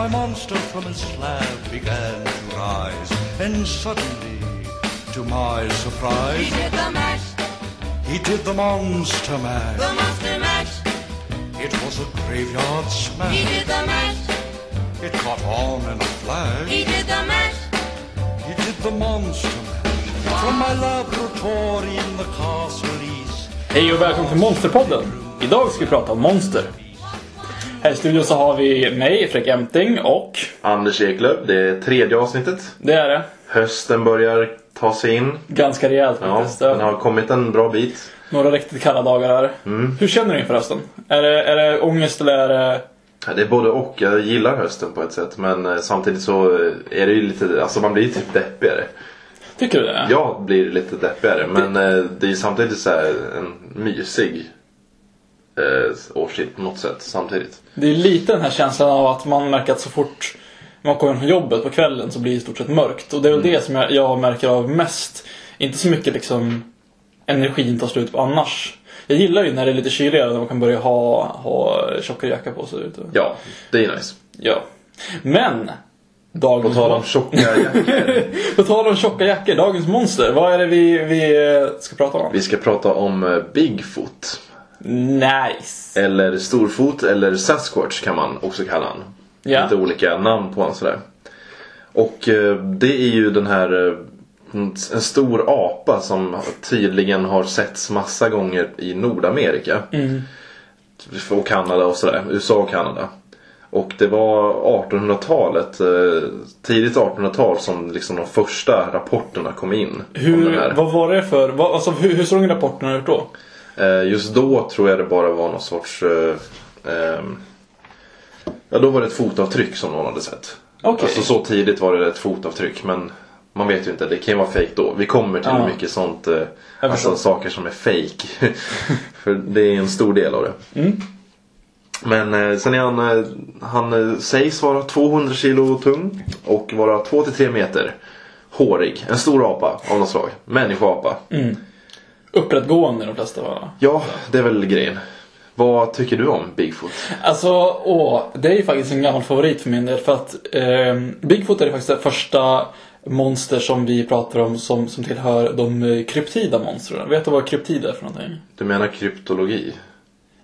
my monster from his slab began to rise, and suddenly, to my surprise, He did the mash, he did the monster mash. the monster mash. It was a graveyard smash. He did the mash, It caught on in a flash. he did the mash. He did the monster mash. From my laboratory in the castle east. Hej och välkommen till Monsterpodden! Idag ska vi prata om monster. Här i studion så har vi mig, Fredrik Emting och... Anders Eklöf, det är tredje avsnittet. Det är det. Hösten börjar ta sig in. Ganska rejält Ja, faktiskt. den har kommit en bra bit. Några riktigt kalla dagar här. Mm. Hur känner du inför hösten? Är det, är det ångest eller är det... Ja, Det är både och. Jag gillar hösten på ett sätt. Men eh, samtidigt så eh, är det ju lite, alltså man blir typ deppigare. Tycker du det? Jag blir lite deppigare. Men eh, det är ju samtidigt så här en mysig eh, årstid på något sätt samtidigt. Det är lite den här känslan av att man märker att så fort man kommer från jobbet på kvällen så blir det i stort sett mörkt. Och det är väl det som jag, jag märker av mest. Inte så mycket liksom energin tar slut på annars. Jag gillar ju när det är lite kyligare när man kan börja ha, ha tjockare jacka på sig ute. Ja, det är nice. Ja. Men! Dagens På tal om tjocka jackor. På tal om tjocka jackor, dagens monster. Vad är det vi, vi ska prata om? Vi ska prata om eh, Bigfoot. Nice! Eller storfot eller Sasquatch kan man också kalla han. Ja. Lite olika namn på honom sådär. Och eh, det är ju den här eh, en stor apa som tydligen har setts massa gånger i Nordamerika. Mm. Och Kanada och sådär. USA och Kanada. Och det var 1800-talet, eh, tidigt 1800-tal som liksom de första rapporterna kom in. Hur, vad var det för, vad, alltså, hur, hur såg rapporterna ut då? Eh, Just då tror jag det bara var någon sorts... eh, ehm, Ja, då var det ett fotavtryck som någon hade sett. Okej. Alltså så tidigt var det ett fotavtryck men man vet ju inte, det kan ju vara fake då. Vi kommer till Ja. mycket sånt, eh, alltså saker som är fake. För det är en stor del av det. Mm. Men sen är han, han sägs vara 200 kilo tung och vara 2-3 meter hårig. En stor apa av något slag. Människoapa. Mm. Upprättgående de flesta var. Ja, det är väl grejen. Vad tycker du om Bigfoot? Alltså, åh, det är ju faktiskt en gammal favorit för min del. För att eh, Bigfoot är det faktiskt det första monster som vi pratar om som, som tillhör de eh, kryptida monstren. Vet du vad kryptid är för någonting? Du menar kryptologi?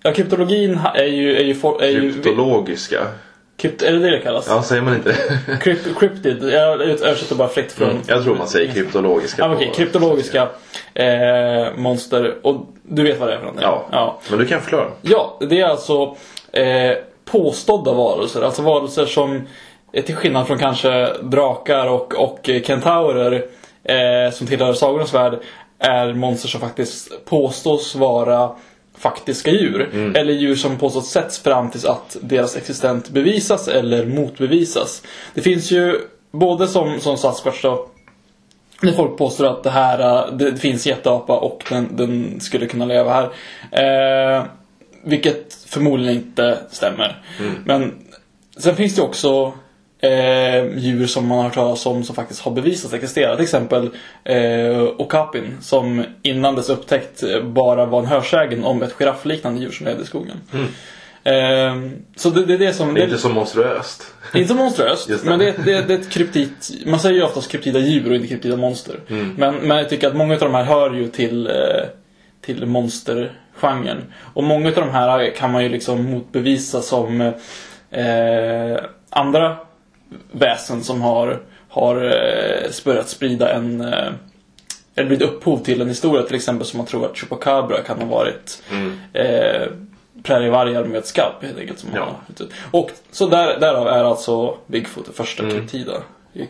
Ja, kryptologin är ju... Är ju, är ju Kryptologiska? Krypt, är det det det kallas? Ja, säger man inte? Krypt, cryptid. Jag översätter bara fritt från... Mm, jag tror man säger kryptologiska. Okej. på- kryptologiska eh, monster. Och du vet vad det är för någonting? Ja. ja. Men du kan förklara. Ja, det är alltså eh, påstådda varelser. Alltså varelser som, eh, till skillnad från kanske drakar och, och kentaurer eh, som tillhör sagornas värld, är monster som faktiskt påstås vara faktiska djur. Eller djur som påstås sätts fram tills att deras existens bevisas eller motbevisas. Det finns ju både som, som Sasquatch då, när folk påstår att det här, äh, det finns jätteapa och den, den skulle kunna leva här. Eh, vilket förmodligen inte stämmer. Men sen finns det också eh, djur som man har hört talas om som faktiskt har bevisats existera. Till exempel eh, okapin som innan dess upptäckt eh, bara var en hörsägen om ett giraffliknande djur som levde i skogen. Eh, så det, det är det som... Det är inte så monstruöst. Inte monstruöst, Just det. men det, det, det är ett kryptit. Man säger ju oftast kryptida djur och inte kryptida monster. Mm. Men, men jag tycker att många av de här hör ju till, eh, till monstergenren. Och många av de här kan man ju liksom motbevisa som eh, andra väsen som har, har eh, börjat sprida en eh, eller blivit upphov till en historia till exempel som man tror att Chupacabra kan ha varit Mm. eh, prärievargar med ett skabb helt enkelt. Som Ja. har, och så där, därav är alltså Bigfoot det första Mm. kryptida,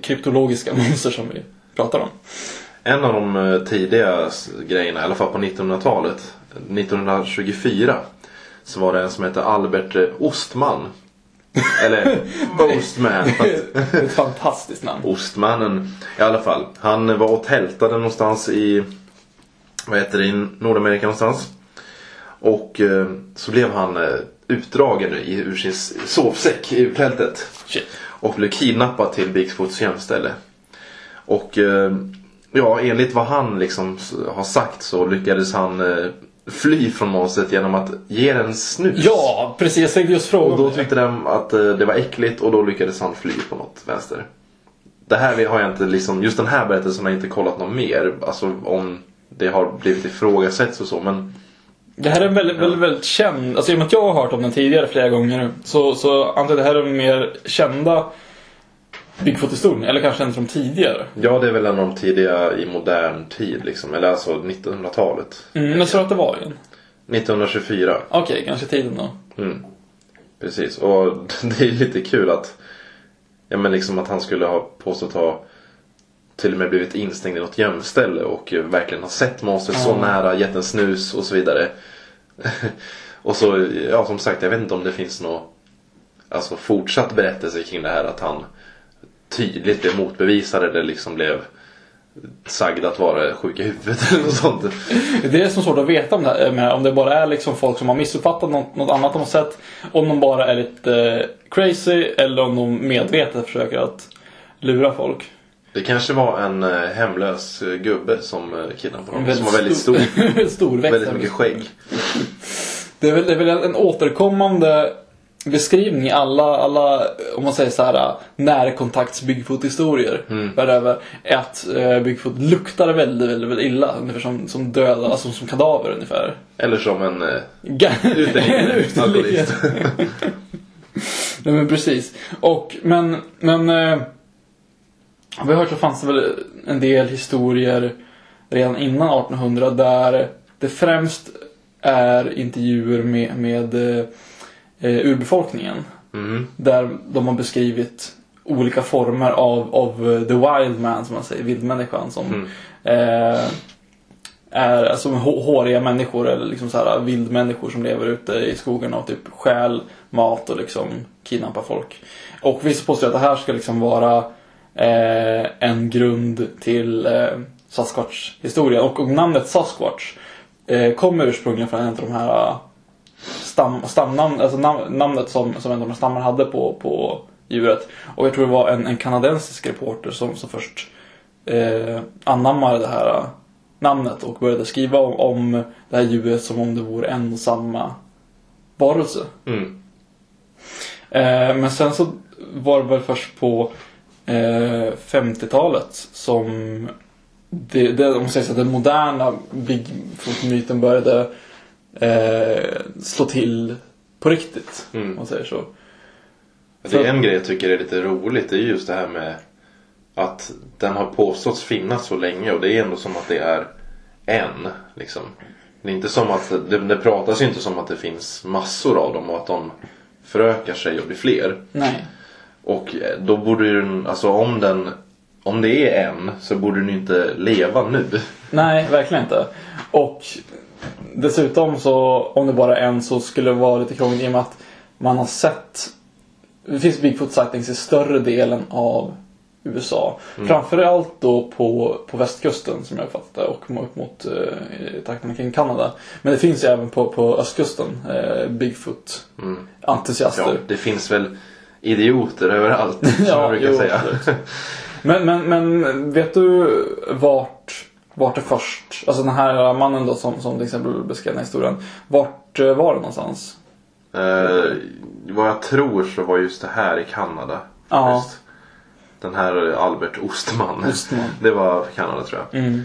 kryptologiska monster som vi pratar om. En av de eh, tidiga grejerna, i alla fall på 1900-talet, 1924, så var det en som hette Albert eh, Ostman. Eller Ostman. fast- Ett fantastiskt namn. Ostmannen i alla fall. Han var och tältade någonstans i, vad heter det, i Nordamerika någonstans. Och eh, så blev han eh, utdragen i, ur sin sovsäck i tältet. Och blev kidnappad till Bigfoots gömställe. Och eh, ja, enligt vad han liksom har sagt så lyckades han eh, fly från monstret genom att ge den snus. Ja, precis. Jag tänkte just fråga Och då tyckte den att eh, det var äckligt och då lyckades han fly på något vänster. Det här har jag inte liksom, just den här berättelsen har jag inte kollat något mer. Alltså om det har blivit ifrågasätts och så men Det här är väldigt, väldigt, väldigt känd, alltså i och med att jag har hört om den tidigare flera gånger så, så antar jag att det här är den mer kända Bigfoot-historien, eller kanske en från tidigare. ja det är väl en av de tidiga i modern tid liksom. Eller alltså 1900-talet. Mm, men så att det var igen. 1924. Okej, kanske tiden då. Mm. Precis och det är lite kul att Ja men liksom att han skulle ha påstått ha till och med blivit instängd i något gömställe och verkligen ha sett monstret så Ja. nära, gett en snus och så vidare. och så, ja som sagt, jag vet inte om det finns något alltså fortsatt berättelse kring det här att han tydligt blev motbevisad eller liksom blev sagd att vara sjuk i huvudet eller något sånt. Det är är svårt att veta om det, här, med, om det bara är liksom folk som har missuppfattat något, något annat de har sett. Om de bara är lite eh, crazy eller om de medvetet försöker att lura folk. Det kanske var en eh, hemlös gubbe som eh, kidnappade honom. Som var väldigt stor. stor väldigt mycket skägg. Det är väl, det är väl en återkommande beskrivning i alla, alla om man säger så här närkontakts Bigfoot-historier. Mm. Väröver, är att eh, Bigfoot luktar väldigt, väldigt, väldigt illa. Ungefär som, som döda, alltså som kadaver ungefär. Eller som en eh. Uteliggare. alkoholist. Nej men precis. Och men, men eh, vi har hört så fanns det väl en del historier redan innan 1800 där det främst är intervjuer med, med eh, eh, urbefolkningen. Mm. Där de har beskrivit olika former av, av eh, the wild man som man säger, vildmänniskan som Mm. eh, är alltså hå- håriga människor eller liksom så här vildmänniskor som lever ute i skogarna och typ stjäl mat och liksom kidnappar folk. Och vissa påstår att det här ska liksom vara eh, en grund till eh, Sasquatch-historien. Och, och namnet Sasquatch eh, kommer ursprungligen från en av de här eh, stam, stamnamn, alltså nam, namnet som, som en av de stammarna hade på, på djuret. Och jag tror det var en, en kanadensisk reporter som, som först eh, anammade det här eh, namnet och började skriva om, om det här djuret som om det vore en och samma varelse. Mm. Eh, men sen så var det väl först på eh, 50-talet som det, det, om man säger så, den moderna Bigfoot-myten började eh, slå till på riktigt. Mm. Om man säger så. Det är en grej jag tycker är lite roligt. Det är just det här med att den har påståtts finnas så länge och det är ändå som att det är en. Liksom. Det är inte som att det, det pratas ju inte som att det finns massor av dem och att de förökar sig och blir fler. Nej. Och eh, då borde ju den, alltså om den, om det är en så borde den ju inte leva nu. Nej, verkligen inte. Och dessutom så, om det bara är en så skulle det vara lite krångligt i och med att man har sett Det finns Bigfoot sightings i större delen av USA. Framförallt då på, på västkusten som jag fattar och upp mot eh, trakterna kring Kanada. Men det finns ju även på, på östkusten eh, Bigfoot Mm. Ja, det finns väl idioter överallt som Ja, jag brukar jo, säga. Men, men, men vet du vart, vart det först, alltså den här mannen då som, som till exempel beskrev den här historien. Vart eh, var det någonstans? Eh, vad jag tror så var just det här i Kanada. Ja. Just. Den här Albert Ostman. Ostman. Det var Kanada tror jag. Mm.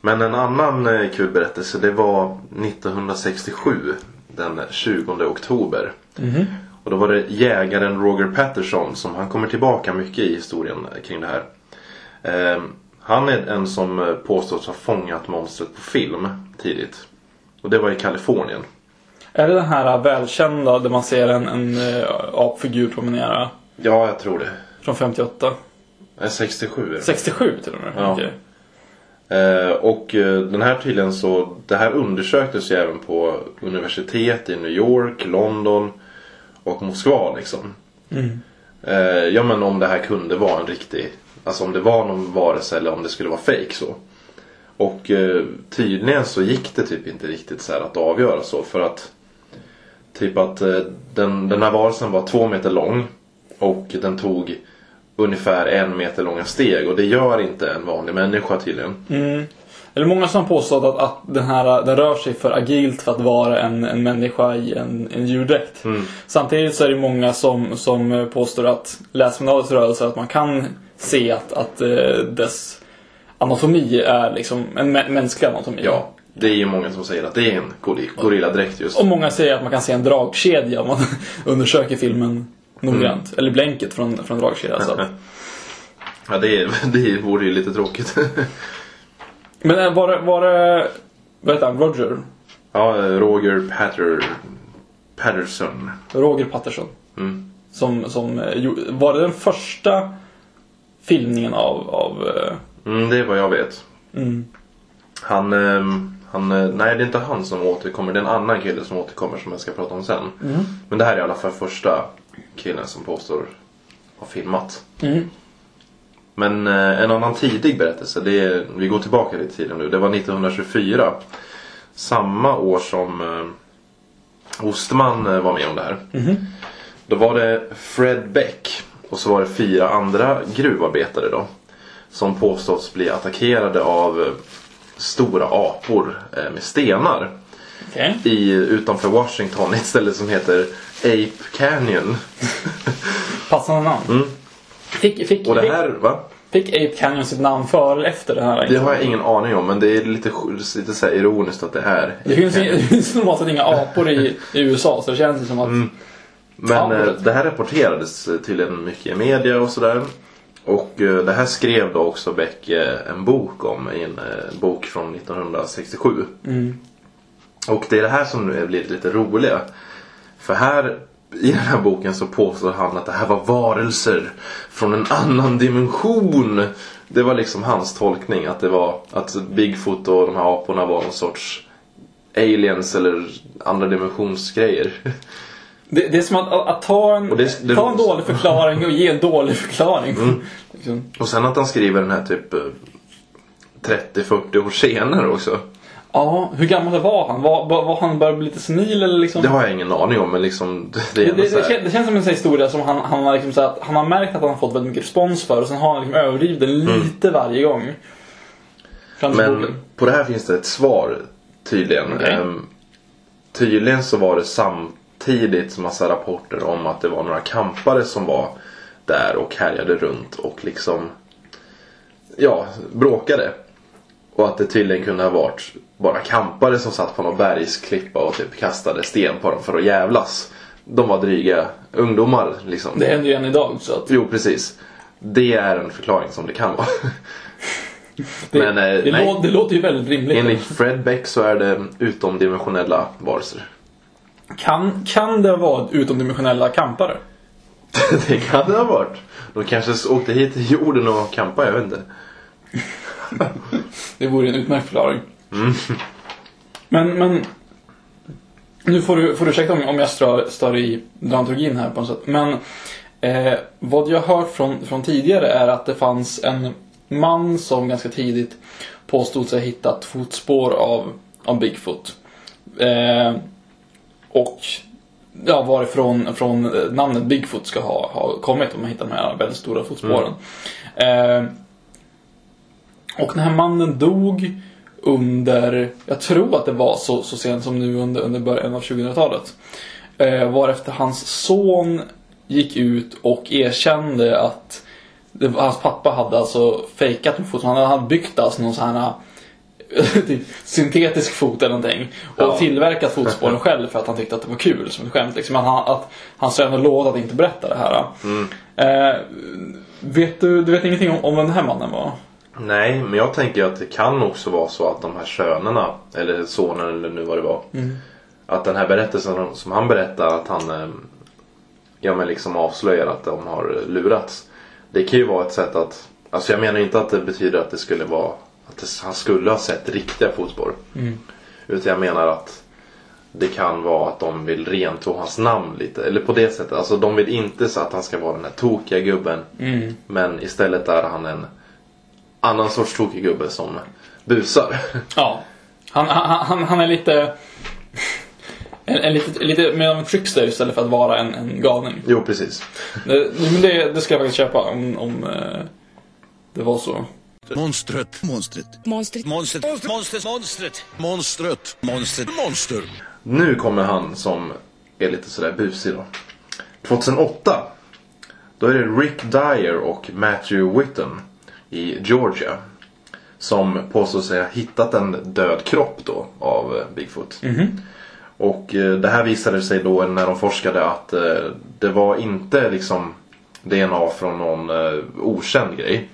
Men en annan eh, kul berättelse det var 1967. Den 20 oktober. Mhm. Och då var det jägaren Roger Patterson som han kommer tillbaka mycket i historien kring det här. Eh, han är en som eh, påstås ha fångat monstret på film tidigt. Och det var i Kalifornien. Är det den här välkända där man ser en, en uh, apfigur promenera? Ja, jag tror det. Från 58? Eh, 67 är det. 67 till och med? Ja. Okej. Eh, och eh, den här tydligen så, det här undersöktes ju även på universitet i New York, London och Moskva liksom. Mm. Eh, ja men om det här kunde vara en riktig, alltså om det var någon varelse eller om det skulle vara fake så. Och eh, tydligen så gick det typ inte riktigt så att avgöra så för att Typ att eh, den, den här varelsen var två meter lång och den tog ungefär en meter långa steg och det gör inte en vanlig människa tydligen. Mm. eller många som har påstått att, att den här den rör sig för agilt för att vara en, en människa i en, en djurdräkt. Mm. Samtidigt så är det många som, som påstår att dess rörelser att man kan se att, att eh, dess anatomi är liksom en mä- mänsklig anatomi. Ja, det är ju många som säger att det är en gorilla, gorilladräkt just. Och många säger att man kan se en dragkedja om man undersöker filmen noggrant. Mm. Eller blänket från, från dragkedja. Så. Ja, det, är, det vore ju lite tråkigt. Men eh, var det, var det vad heter han, Roger? ja, Roger Patter, Patterson. Roger Patterson. Mm. Som, som, eh, var det den första filmningen av, av eh, Mm, det är vad jag vet. mm, Han, ehm, han, eh, nej det är inte han som återkommer, det är en annan kille som återkommer som jag ska prata om sen. Men det här är i alla fall första killen som påstår ha filmat. mm, Men eh, en annan tidig berättelse, det är, vi går tillbaka lite i tiden nu, det var 1924. Samma år som Ostman var med om det här. Då var det Fred Beck och så var det fyra andra gruvarbetare då. Som påstås bli attackerade av eh, stora apor eh, med stenar. okej. I, utanför Washington, i ett ställe som heter Ape Canyon. Passande namn. Fick, fick, Mm. Och det här, va? fick Ape Canyon sitt namn före eller efter det här? Det har jag ingen aning om men det är lite, lite så här ironiskt att det är Det finns, det finns normalt sett inga apor i, i USA så det känns som att... Men Ja, eh, det- här rapporterades eh, till en mycket i media och sådär. Och eh, det här skrev då också Beck en bok om i en bok från 1967. Och det är det här som nu blir lite roliga. För här i den här boken så påstår han att det här var varelser från en annan dimension. Det var liksom hans tolkning att det var att Bigfoot och de här aporna var någon sorts aliens eller andra dimensionsgrejer. Det, det är som att, att, ta, en, det- det- ta en dålig förklaring och ge en dålig förklaring. Mm. Liksom. Och sen att han skriver den här typ eh, 30-40 år senare också. Ja, hur gammal var han? Var, var, han bara lite senil eller liksom? Det har jag ingen aning om men liksom det Det, det, kän- det känns som en sån historia som han, han, har liksom så att han har märkt att han har fått väldigt mycket respons för och sen har han liksom överdrivit den lite varje gång. Mm. Men på det här finns det ett svar tydligen. Okej. Ehm, tydligen så var det samtidigt massa rapporter om att det var några kampare som var där och härjade runt och liksom ja, bråkade. Och att det tydligen kunde ha varit bara kampare som satt på någon bergsklippa och typ kastade sten på dem för att jävlas. De var dryga ungdomar liksom. Det händer ju än idag så att Jo, precis. Det är en förklaring som det kan vara. det, Men, eh, det, lå, det låter ju väldigt rimligt. Enligt Fred Beck så är det utomdimensionella varelser. Kan, kan det vara utomdimensionella kampare? det kan det ha varit. De kanske åkte hit till jorden och campade, jag vet inte. Det vore en utmärkt förklaring. Mm. Men, men... Nu får du, får du ursäkta om, om jag stör, stör i dramaturgin här på något sätt. Men eh, vad jag har hört från, från tidigare är att det fanns en man som ganska tidigt påstod sig ha hittat fotspår av, av Bigfoot. Eh, och ja, varifrån från namnet Bigfoot ska ha, ha kommit om man hittar de här väldigt stora fotspåren. Eh, och den här mannen dog under, jag tror att det var så, så sent som nu under, under början av 2000-talet. Eh, varefter hans son gick ut och erkände att det, hans pappa hade alltså fejkat en fot. Han hade byggt alltså någon sån här typ, syntetisk fot eller någonting. Och Ja. tillverkat fotspåren själv för att han tyckte att det var kul som ett skämt. Liksom. Han, att han sen har lovat att inte berätta det här. Eh, vet du, du vet ingenting om, om vem den här mannen var? Nej, men jag tänker att det kan också vara så att de här sönerna, eller sonen eller nu vad det var. Att den här berättelsen som han berättar att han eh, ja, men liksom avslöjar att de har lurats. Det kan ju vara ett sätt att, alltså jag menar inte att det betyder att det skulle vara, att han skulle ha sett riktiga fotspår. Utan jag menar att det kan vara att de vill rentvå hans namn lite. Eller på det sättet. Alltså de vill inte så att han ska vara den här tokiga gubben. Men istället är han en annan sorts tokig gubbe som busar. Ja. Han, han, han, han är lite... En, en lite, lite mer av en trickster istället för att vara en, en galning. jo, precis. Det, men det, det ska jag faktiskt köpa om, om eh, det var så. Monstret. Monstret. Monstret. Monstret. Monstret. Monstret. Monstret. Monstret. Monster. Nu kommer han som är lite sådär busig då. 2008. Då är det Rick Dyer och Matthew Whitten i Georgia. Som påstår sig ha hittat en död kropp då av eh, Bigfoot. Och eh, det här visade sig då när de forskade att eh, det var inte liksom DNA från någon eh, okänd grej.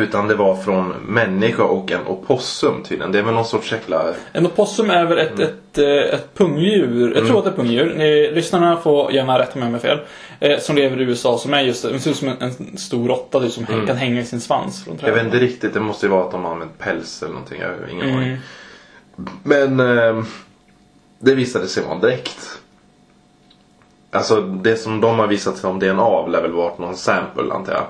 Utan det var från människa och en opossum tydligen. Det är väl någon sorts jäkla... En opossum är väl ett, ett, eh, ett pungdjur. Jag tror att det är pungdjur. Ni, lyssnarna får gärna rätta mig om jag fel. Eh, som lever i USA som är just det. Ser ut som en, en stor råtta typ, som kan hänga i sin svans från Jag vet inte riktigt, det måste ju vara att de har använt päls eller någonting. Jag har ingen Mm. aning. Men eh, det visade sig vara en dräkt. Alltså det som de har visat som DNA lär väl varit någon sample antar jag.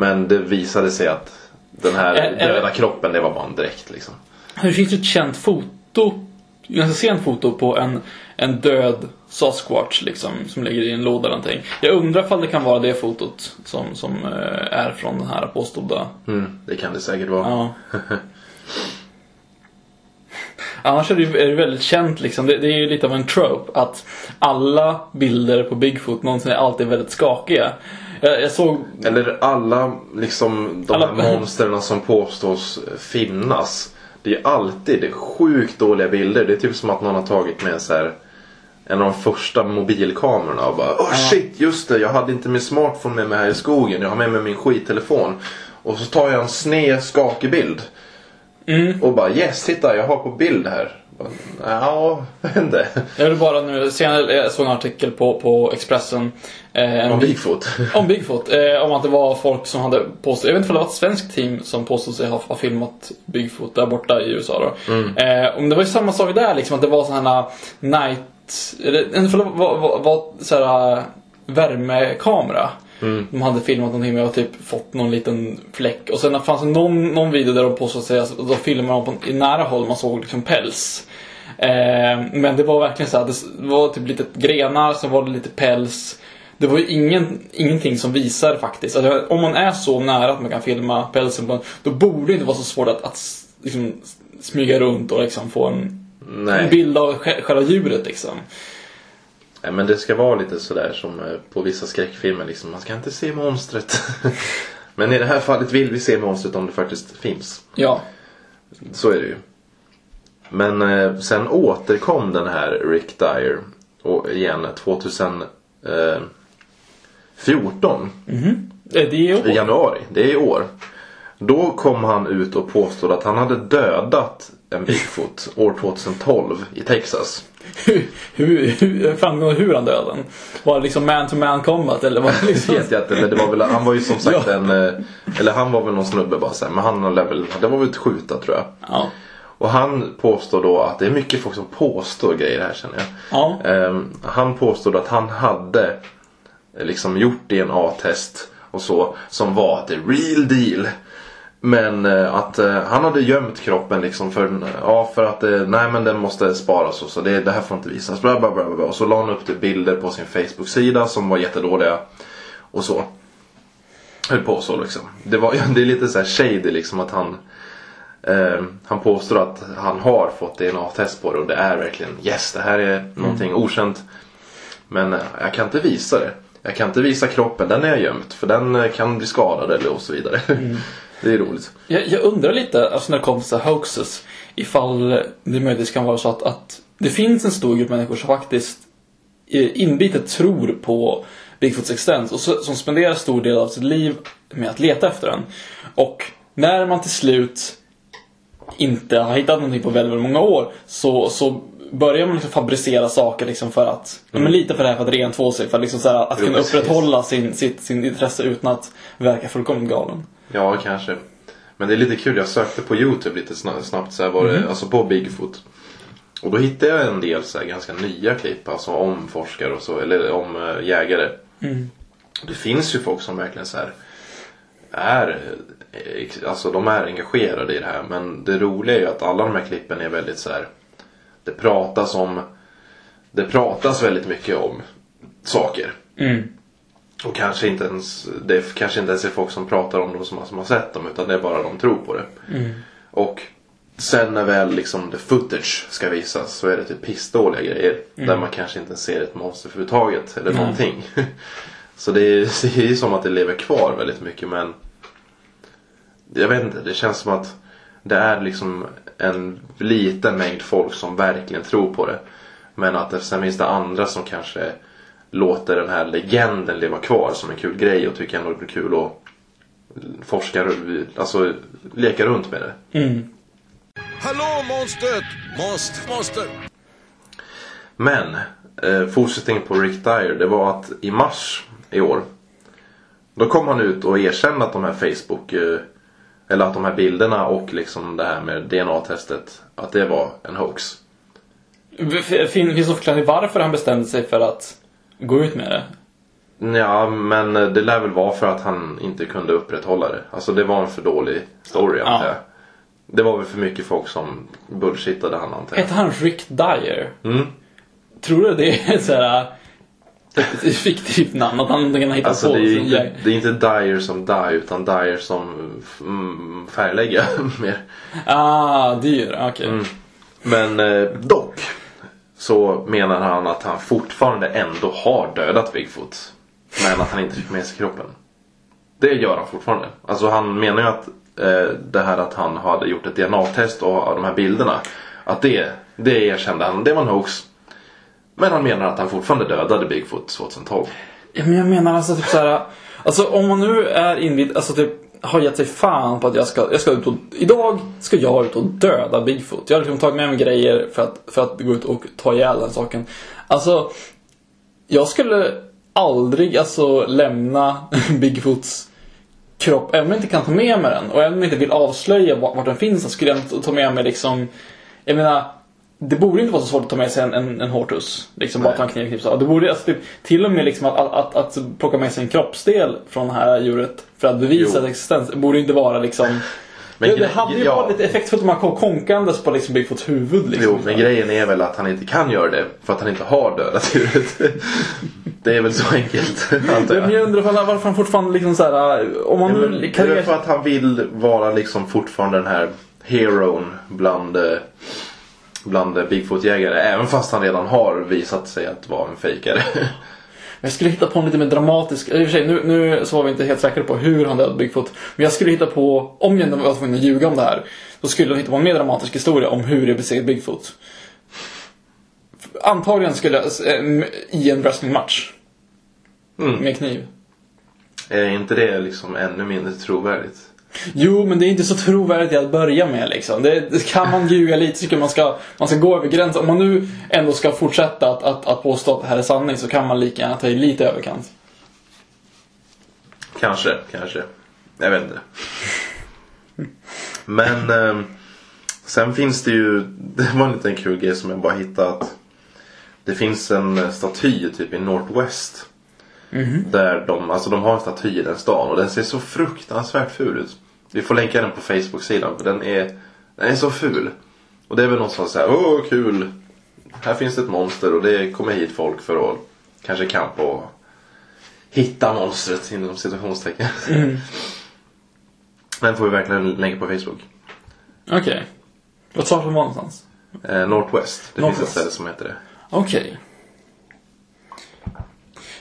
Men det visade sig att den här. Är- är- döda kroppen det var bara en dräkt liksom. Det finns ju ett känt foto. Ganska sent foto på en, en död Sasquatch liksom. Som ligger i en låda eller någonting. Jag undrar ifall det kan vara det fotot som, som eh, är från den här påstådda Mm, det kan det säkert vara. Ja. Annars är det, är det väldigt känt liksom. Det, det är ju lite av en trope att alla bilder på Bigfoot någonsin är alltid väldigt skakiga. Jag, jag såg... Eller alla liksom de Alla- här monstren som påstås finnas. Det är alltid det är sjukt dåliga bilder. Det är typ som att någon har tagit med så här en av de första mobilkamerorna och bara oh shit just det jag hade inte min smartphone med mig här i skogen. Jag har med mig min skittelefon. Och så tar jag en sned skakig bild. Och bara yes titta jag har på bild här. Ja, inte. Jag vill bara nu, senare jag såg en artikel på, på Expressen. Eh, Om Bigfoot. Om Bigfoot. Eh, om att det var folk som hade påstått, jag vet inte om det var ett svenskt team som påstod sig ha, ha filmat Bigfoot där borta i USA då. Eh, om det var ju samma sak där liksom, att det var sådana night, eller inte för det var, var, var såhär värmekamera. De hade filmat någonting med och typ fått någon liten fläck. Och sen fanns det någon, någon video där de påstod sig, alltså, då filmade de på, i nära håll, man såg liksom päls. Eh, men det var verkligen så här, det var typ lite grenar, så var det lite päls. Det var ju ingen, ingenting som visar faktiskt. Alltså, om man är så nära att man kan filma pälsen på en, då borde det inte vara så svårt att, att liksom, smyga runt och liksom få en, en bild av sj- själva djuret liksom. Nej men det ska vara lite sådär som eh, på vissa skräckfilmer liksom. Man ska inte se monstret. men i det här fallet vill vi se monstret om det faktiskt finns. Ja. Så är det ju. Men eh, sen återkom den här Rick Dyer och igen 2014. Eh, Det är I januari, det är i år. Då kom han ut och påstod att han hade dödat en Bigfoot år 2012 i Texas. hur, hur, hur framgår hur han dödade den? Var det liksom man-to-man combat eller var det liksom... vet jag inte, men det var väl, han var ju som sagt Ja. en, eh, eller han var väl någon snubbe bara här, men han lär väl, det var väl ett skjuta tror jag. Ja. Och han påstår då att det är mycket folk som påstår grejer här känner jag. Ja. Ehm, han påstod att han hade eh, liksom gjort DNA-test och så som var the real deal. Men eh, att eh, han hade gömt kroppen liksom för, ja, för att eh, nej men den måste sparas och så. Det, det här får inte visas. Bla, bla, bla, bla. Och så la han upp bilder på sin Facebook-sida som var jättedåliga. Och så. Höll på så liksom. Det, var, det är lite så här shady liksom att han eh, Han påstår att han har fått DNA-test på det och det är verkligen yes det här är någonting okänt. Men eh, jag kan inte visa det. Jag kan inte visa kroppen, den är jag gömt för den kan bli skadad eller och så vidare. det är roligt. Jag, jag undrar lite, alltså när det kommer till hoaxes, ifall det möjligtvis kan vara så att, att det finns en stor grupp människor som faktiskt eh, inbitet tror på Bigfoots existens och så, som spenderar stor del av sitt liv med att leta efter den. Och när man till slut inte har hittat någonting på väldigt, väldigt många år så, så börjar man liksom fabricera saker liksom för att, ja, men lite för det här för att rentvå sig, för att, liksom så här, att Jo, kunna precis. upprätthålla sin, sitt, sin intresse utan att verka fullkomligt galen. Ja, kanske. Men det är lite kul, jag sökte på Youtube lite sna- snabbt så var det, alltså på Bigfoot. Och då hittade jag en del så här, ganska nya klipp, alltså om forskare och så, eller om äh, jägare. Det finns ju folk som verkligen så här är, eh, alltså de är engagerade i det här. Men det roliga är ju att alla de här klippen är väldigt så här. Det pratas om, det pratas väldigt mycket om saker. Och kanske inte ens, det kanske inte ens är folk som pratar om dem som, som har sett dem utan det är bara de tror på det. Och sen när väl liksom the footage ska visas så är det typ pissdåliga grejer. Där man kanske inte ser ett monster överhuvudtaget eller Nej. någonting. så det är, det är ju som att det lever kvar väldigt mycket men jag vet inte, det känns som att det är liksom en liten mängd folk som verkligen tror på det. Men att det, sen finns det andra som kanske låter den här legenden leva kvar som en kul grej och tycker ändå det blir kul att forska, alltså leka runt med det. Mm. Hallå monstret! Monster, monster! Men eh, fortsättningen på Rick Dyer det var att i mars i år då kom han ut och erkände att de här Facebook eh, eller att de här bilderna och liksom det här med DNA-testet att det var en hoax. Fin- Finns det någon förklaring varför han bestämde sig för att gå ut med det? Ja, men det lär väl vara för att han inte kunde upprätthålla det. Alltså det var en för dålig story antar Ja. jag. Det var väl för mycket folk som bullshittade han antar jag. Hette han Rick Dyer? Mm. Tror du det är så här ett fiktivt namn? Att han kan hitta Alltså på det är, inte, jäg- det är inte Dyer som Dye utan Dyer som mm, färglägga mer. Ah, Dyer. Okej. Mm. Men eh, dock så menar han att han fortfarande ändå har dödat Bigfoot. Men att han inte fick med sig kroppen. Det gör han fortfarande. Alltså han menar ju att eh, det här att han hade gjort ett DNA-test och av de här bilderna. Att det, det erkände han, det var en hoax. Men han menar att han fortfarande dödade Bigfoot 2012. Ja, men jag menar alltså typ såhär. Alltså om man nu är invid, alltså typ har gett sig fan på att jag ska, jag ska ut och, idag ska jag ut och döda Bigfoot. Jag har liksom tagit med mig grejer för att, för att gå ut och ta ihjäl den saken. Alltså, jag skulle aldrig alltså lämna Bigfoots kropp, även om jag inte kan ta med mig den och även om jag inte vill avslöja vart, den finns så skulle jag inte ta med mig liksom, jag menar, det borde inte vara så svårt att ta med sig en, en, en hortus. Liksom bara ta en knivknips av. Det borde alltså typ, till och med liksom att, att, att, att plocka med sig en kroppsdel från det här djuret för att bevisa Jo. dess existens borde inte vara liksom Men det, det hade ju ja. varit lite effektfullt om man kom konkandes på liksom Bigfoots huvud. Liksom. Jo, men grejen är väl att han inte kan göra det för att han inte har dödat djuret. det är väl så enkelt, antar Men jag. jag undrar varför han fortfarande liksom så här, om man Ja, nu men det kan är för att han vill vara liksom fortfarande den här heroen bland, eh, bland Bigfoot-jägare. Även fast han redan har visat sig att vara en fejkare. Jag skulle hitta på en lite mer dramatisk, i och för sig nu, nu så var vi inte helt säkra på hur han dödade Bigfoot. Men jag skulle hitta på, om jag var tvungen att ljuga om det här, så skulle jag hitta på en mer dramatisk historia om hur jag besegrade Bigfoot. Antagligen skulle jag, eh, i en wrestlingmatch. Mm. Med kniv. är inte det liksom ännu mindre trovärdigt? Jo, men det är inte så trovärdigt att börja med liksom. Det, det kan man ljuga lite så tycker jag man ska, man ska gå över gränsen. Om man nu ändå ska fortsätta att, att, att påstå att det här är sanning så kan man lika gärna ta i lite överkant. Kanske, kanske. Jag vet inte. Men eh, sen finns det ju, det var en liten kul grej som jag bara hittade det finns en staty typ i Northwest. Där de, alltså de har en staty i den stan och den ser så fruktansvärt ful ut. Vi får länka den på Facebook-sidan för den är, den är så ful. Och det är väl någon som säger åh kul. Här finns ett monster och det kommer hit folk för att kanske kampa och hitta monstret inom situationstecken. Den får vi verkligen länka på Facebook. Okej. Vad sa du var någonstans? Eh, Northwest. Det Northwest. finns ett ställe som heter det. Okej.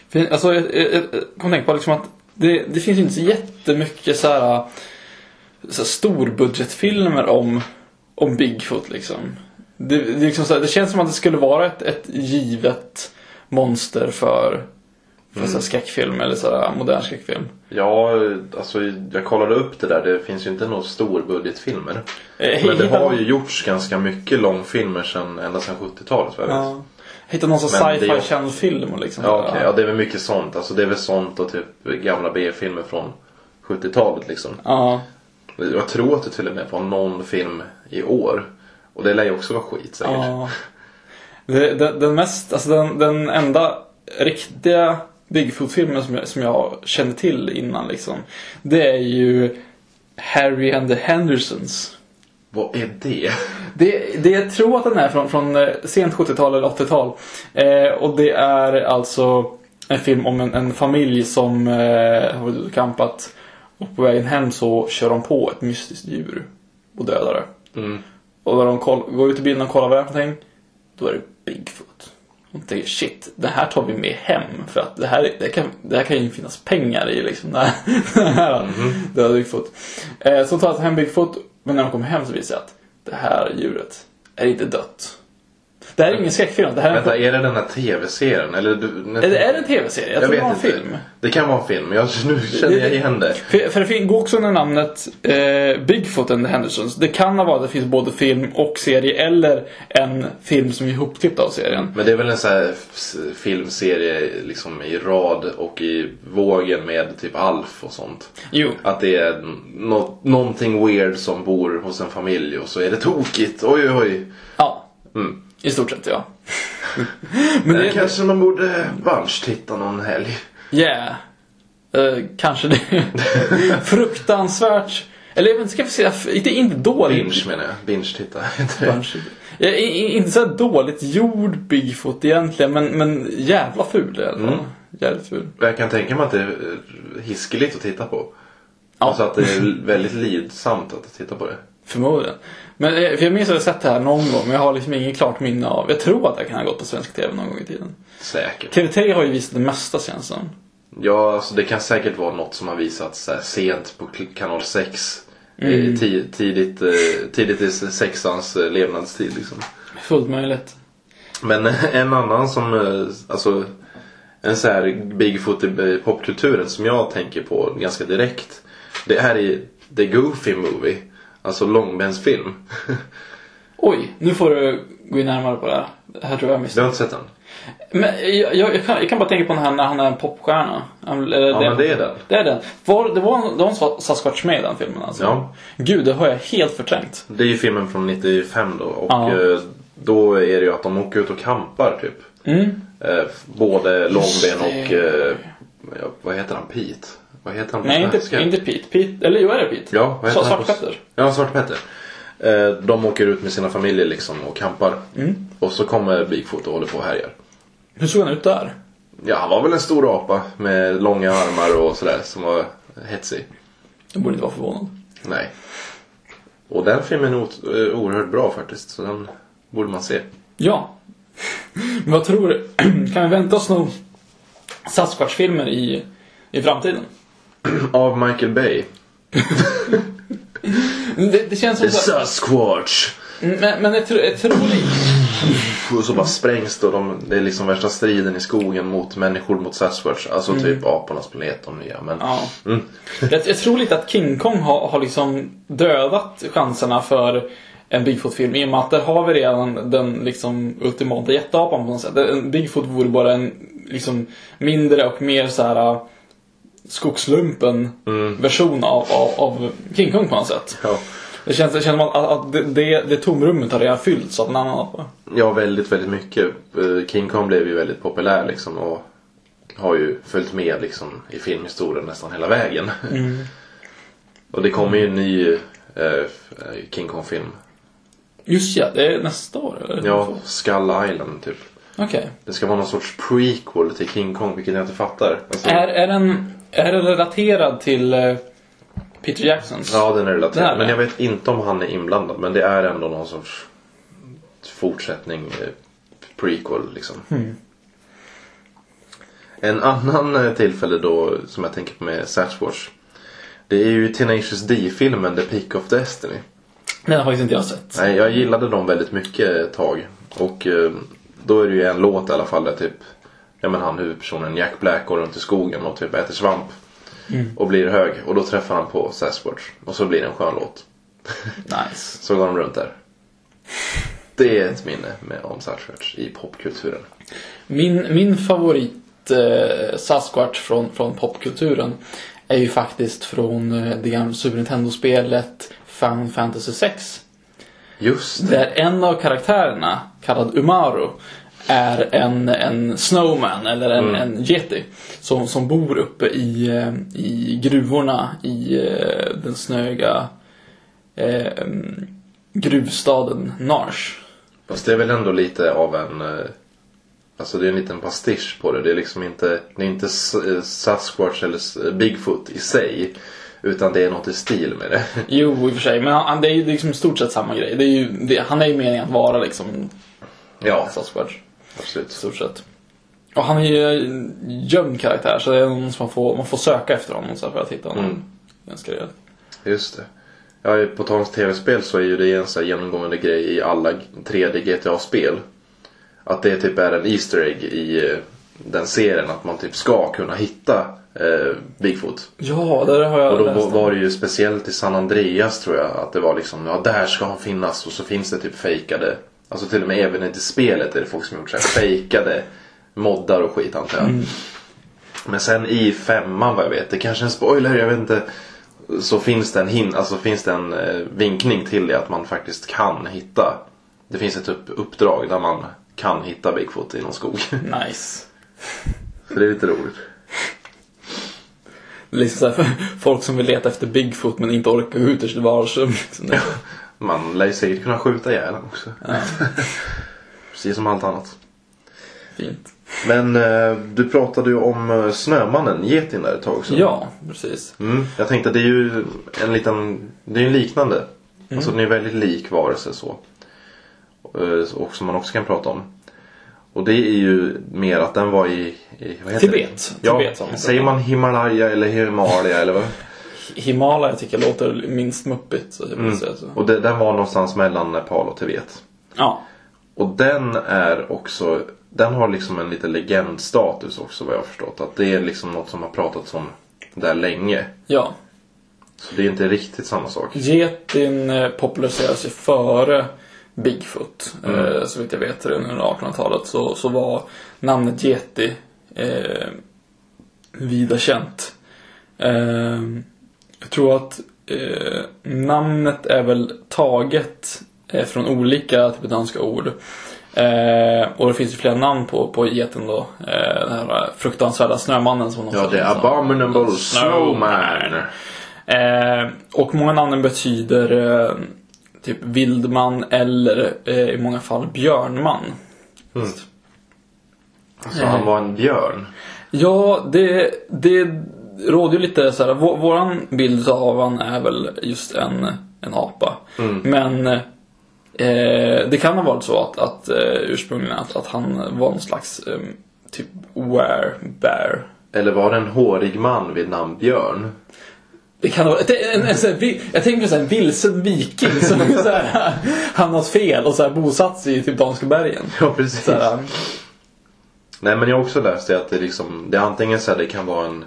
För, Alltså, jag, jag, jag kom tänka på liksom att det, det finns ju inte så jättemycket så här, så här storbudgetfilmer om, om Bigfoot liksom. Det, det, liksom så här, det känns som att det skulle vara ett, ett givet monster för, för så här skräckfilm eller så här modern skräckfilm. Ja, alltså jag kollade upp det där. Det finns ju inte några storbudgetfilmer. Eh, Men det har ju gjorts ganska mycket långfilmer sedan, ända sedan 70-talet. vad jag vet. Ja. Hitta någon sån sci-fi känd film och liksom. Ja, okej. ja, det är väl mycket sånt. Alltså det är väl sånt och typ gamla B-filmer från 70-talet liksom. Ja. Jag tror att det till och med var någon film i år. Och det lär ju också vara skit säkert. Ja. Den, den mest, alltså den, den enda riktiga Bigfoot-filmen som jag, som jag kände till innan liksom. Det är ju Harry and the Hendersons. Vad är det? Det, det jag tror att den är från, från eh, sent 70-tal eller 80-tal. Eh, och det är alltså en film om en, en familj som eh, har ute och på vägen hem så kör de på ett mystiskt djur och dödar det. Mm. Och när de går ut i bilen och kollar vad det är för någonting, då är det Bigfoot. Och tänker shit, det här tar vi med hem för att det här, det kan, det här kan ju finnas pengar i liksom. Det här, det här Bigfoot. Eh, så tar de hem Bigfoot, men när de kommer hem så visar det sig att det här djuret är inte dött. Det här är ingen skräckfilm, det här är Vänta, är det den här tv-serien? Eller är det, är det en tv-serie? Jag, tror det var en film. Det kan vara en film, men jag, nu känner jag igen det. För, för det går också under namnet eh, Bigfoot and the Hendersons. Det kan ha varit att det finns både film och serie eller en film som är ihopklippt av serien. Men det är väl en sån här filmserie liksom i rad och i vågen med typ Alf och sånt. Jo. Att det är nå- någonting weird som bor hos en familj och så är det tokigt. Oj, oj. Ja. Mm. I stort sett ja. Men Men det, kanske man borde bunch-titta någon helg. yeah. Eh, kanske det. Fruktansvärt. Eller jag ska vi säga, inte, inte dåligt. Binge menar jag. Det. Bunch. Ja, inte så dåligt gjord Bigfoot egentligen, men, men jävla ful i alla fall. Jävligt ful. Jag kan tänka mig att det är hiskeligt att titta på. Ja. Alltså att det är väldigt lidsamt att titta på det. Förmodligen. Men eh, för jag minns att jag sett det här någon gång, men jag har liksom inget klart minne av. Jag tror att det kan ha gått på svensk TV någon gång i tiden. Säkert. TV3 har ju visat det mesta känns som. Ja, alltså det kan säkert vara något som har visats här sent på kanal 6. Mm. Eh, ti- tidigt, eh, tidigt i sexans eh, levnadstid liksom. Fullt möjligt. Men en annan som, eh, alltså en så här Bigfoot i popkulturen som jag tänker på ganska direkt. Det är i The Goofy Movie. Alltså långbensfilm. Oj, nu får du gå in närmare på det här. Det här tror jag Du missade. har inte sett den? Men jag, jag, jag, kan, jag kan bara tänka på den här när han är en popstjärna. Han- Eller Ja, men det är den. Det är den. Var, det, var, det var en Sasquatch med i den filmen alltså? Ja. Gud, det har jag helt förträngt. Det är ju filmen från 95 då. Och Ja. eh, då är det ju att de åker ut och kampar typ. Mm. Eh, både Långben det. och, eh, vad heter han? Pete? Vad heter han Nej, inte, inte Pete. Pete. Eller jo, är det Pete? Ja, vad heter han Svartpetter. Ja, Svartpetter. Eh, de åker ut med sina familjer liksom och kampar. Mm. Och så kommer Bigfoot och håller på och härjar. Hur såg han ut där? Ja, han var väl en stor apa med långa armar och sådär som var hetsig. Jag borde inte vara förvånad. Nej. Och den filmen är eh, oerhört bra faktiskt. Så den borde man se. Ja. Men vad tror du? Kan vi vänta oss någon Sasquatch-filmer i, i framtiden? Av Michael Bay. Det, det känns som The så, Sasquatch! Men, men jag, tror, jag tror det. Och så bara sprängs då. De, det är liksom värsta striden i skogen mot människor mot Sasquatch. Alltså typ apornas planet de nya. Men Ja. Mm. Jag, jag tror lite att King Kong har, har liksom dödat chanserna för en Bigfoot-film i och med att där har vi redan den liksom ultimata jätteapan på något sätt. En Bigfoot vore bara en liksom mindre och mer så här äh, skogslumpen version av, av, av King Kong på något sätt. ja. Det känns, det känns som att, att, det, det, det tomrummet har redan fyllts av en annan ja, väldigt, väldigt mycket. Eh, King Kong blev ju väldigt populär liksom. Och har ju följt med liksom i filmhistorien nästan hela vägen. och det kommer ju en ny eh, King Kong-film. Just ja, det är nästa år eller? Ja, Skull Island typ. Okej. Det ska vara någon sorts prequel till King Kong, vilket jag inte fattar. Alltså, Är, är, den, är den relaterad till eh, Peter Jacksons? Ja, den är relaterad. här, Men ja. jag vet inte om han är inblandad. Men det är ändå någon sorts fortsättning, eh, prequel liksom. Hmm. En annan eh, tillfälle då som jag tänker på med Sasquatch. Det är ju Tenacious D-filmen The Peak of Destiny. Den har faktiskt inte jag sett. Nej, jag gillade dem väldigt mycket ett tag. Och eh, då är det ju en låt i alla fall där typ Ja men han huvudpersonen Jack Black går runt i skogen och typ äter svamp. Och blir hög. Och då träffar han på Sasquatch. Och så blir det en skön låt. Nice. Så går de runt där. Det är ett minne med, om Sasquatch i popkulturen. Min, min favorit eh, Sasquatch från, från popkulturen är ju faktiskt från eh, det gamla Super Nintendo-spelet Final Fantasy 6. Just det. Där en av karaktärerna, kallad Umaru, är en, en snowman eller en, en yeti. Som, som bor uppe i, eh, i gruvorna i eh, den snöiga eh, gruvstaden Narsh. Fast det är väl ändå lite av en eh, Alltså det är en liten pastisch på det. Det är liksom inte, det är inte Sasquatch eller Bigfoot i sig. Utan det är något i stil med det. Jo, i och för sig. Men han, det är ju liksom i stort sett samma grej. Det är ju, det, han är ju meningen att vara liksom Ja, Sasquatch. I absolut. stort sett. Och han är ju gömd karaktär så det är någon som man får, man får söka efter honom så för att hitta honom. Mm. Ganska rejält. Just det. Ja, på tal om tv-spel så är ju det en så här genomgående grej i alla 3D GTA-spel. Att det typ är en Easter egg i eh, den serien att man typ ska kunna hitta eh, Bigfoot. Ja, det har jag Och då läst var, det ju speciellt i San Andreas tror jag att det var liksom, ja där ska han finnas och så finns det typ fejkade. Alltså till och med även i det spelet är det folk som gjort så här fejkade moddar och skit antar jag. Men sen i femman vad jag vet, det kanske är en spoiler, jag vet inte. Så finns det en, hin- alltså finns det en eh, vinkning till det att man faktiskt kan hitta. Det finns ett upp- uppdrag där man kan hitta Bigfoot i någon skog. Nice. Så det är lite roligt. Liksom så här, för folk som vill leta efter Bigfoot men inte orkar ut ur sitt vardagsrum. Liksom. Man lär ju säkert kunna skjuta ihjäl också. Precis som allt annat. Fint. Men eh, du pratade ju om eh, Snömannen, Getin där ett tag också. Ja, precis. Mm, jag tänkte att det är ju en liten, det är ju liknande. Alltså den är väldigt lik varelse så. Eh, Och som man också kan prata om. Och det är ju mer att den var i, i vad heter Tibet. Det? Ja, Tibet säger man Himalaya eller Himalaya eller vad? Himalaya tycker jag låter minst muppigt. Så Mm. säga så. Och det, den var någonstans mellan Nepal och Tibet. Ja. Och den är också, den har liksom en lite legendstatus också vad jag har förstått. Att det är liksom något som har pratats om där länge. Ja. Så det är inte riktigt samma sak. Getin eh, populariserades ju före Bigfoot. Mm. Eh, så vitt jag vet redan under 1800-talet så, så var namnet Yeti eh, vida känt. Eh, jag tror att eh, namnet är väl taget eh, från olika tibetanska ord. Eh, och det finns ju flera namn på, på geten då. Eh, den här fruktansvärda snömannen som Ja, det är Abominable Snowman. Eh, och många namnen betyder eh, typ vildman eller eh, i många fall björnman. Så han var en björn. Ja, det, det råder ju lite så här. Vår, våran bild av han är väl just en, en apa. Men eh, det kan ha varit så att, att eh, ursprungligen att, att han var någon slags eh, typ werebear. Eller var det en hårig man vid namn Björn? Det kan vara, en, en, en, jag tänker på en vilsen viking som så här, hamnat fel och så här, bosatt sig i typ Danska bergen. Ja, precis. Här, Nej, men jag har också läst det att det liksom, det är antingen så här, det kan vara en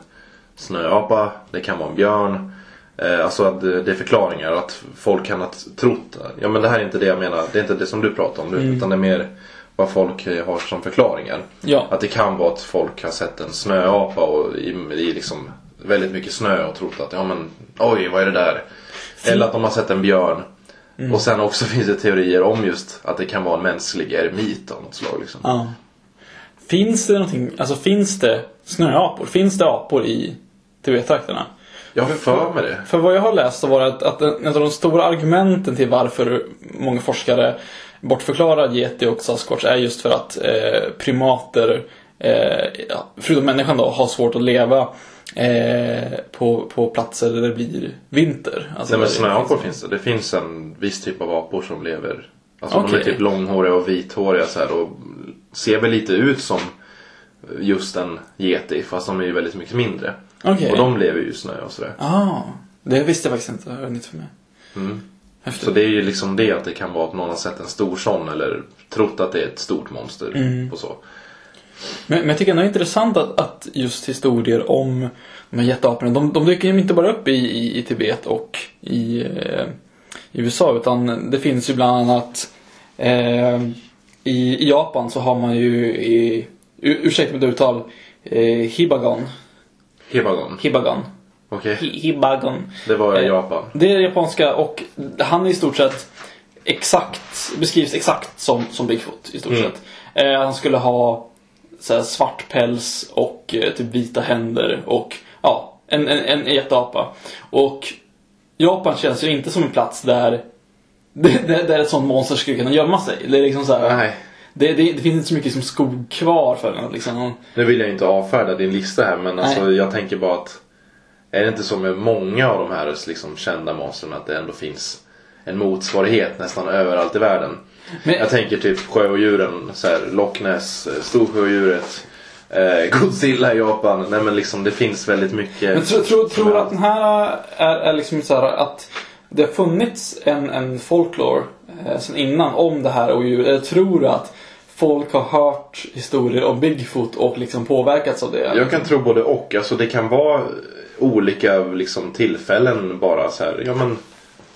snöapa, det kan vara en björn. Eh, alltså att det, är förklaringar, att folk kan ha trott, ja men det här är inte det jag menar, det är inte det som du pratar om nu, utan det är mer vad folk eh, har som förklaringar. Ja. Att det kan vara att folk har sett en snöapa och i, i liksom väldigt mycket snö och trott att ja men oj vad är det där? Eller att de har sett en björn. Och sen också finns det teorier om just att det kan vara en mänsklig eremit av något slag. Liksom. Ja. Finns det någonting, alltså finns det snöapor? Finns det apor i Tibet-trakterna? Jag har för mig det. För vad jag har läst så var det att, att en av de stora argumenten till varför många forskare bortförklarar yeti och sasquatch är just för att eh, primater, eh, förutom människan då, har svårt att leva eh, på, på platser där det blir vinter. Alltså Nej men snöapor finns det. Det finns en viss typ av apor som lever. Alltså de är typ långhåriga och vithåriga så här och ser väl lite ut som just en yeti fast de är ju väldigt mycket mindre. Okej. Och de lever ju i snö och sådär. Ah, det visste jag faktiskt inte. Det var nytt för mig. Häftigt. Så det är ju liksom det att det kan vara att någon har sett en stor sån eller trott att det är ett stort monster Mm. och så. Men, men jag tycker ändå det är intressant att, att just historier om de här jätteaporna, de, de dyker ju inte bara upp i, i, i Tibet och i, eh, i USA utan det finns ju bland annat eh, i, i Japan så har man ju i, ur, ursäkta mitt uttal, eh, Hibagon. Hibagon. Hibagon. Okej. Hi- Hibagon. Det var Eh, Japan. Det är japanska och han är i stort sett exakt, beskrivs exakt som, som Bigfoot i stort Mm. sett. Eh, han skulle ha så svart päls och eh, typ vita händer och ja, en, en, en jätteapa. Och Japan känns ju inte som en plats där, där, där ett sånt monster skulle kunna gömma sig. Det är liksom så här, Nej. det, det, det finns inte så mycket som skog kvar för den. Liksom. Nu vill jag inte avfärda din lista här men alltså, Nej. jag tänker bara att är det inte så med många av de här liksom, kända monstren att det ändå finns en motsvarighet nästan överallt i världen. Men, Jag tänker typ sjöodjuren, så här, Loch Ness, eh, Storsjöodjuret, eh, Godzilla i Japan. Nej men liksom det finns väldigt mycket. men tror tro, är- att den här är, är liksom så här att det har funnits en, en folklore eh, sen innan om det här odjuret? Eller tror du att folk har hört historier om Bigfoot och liksom påverkats av det? Jag kan tro både och. Alltså det kan vara olika liksom, tillfällen bara så här. Ja, men,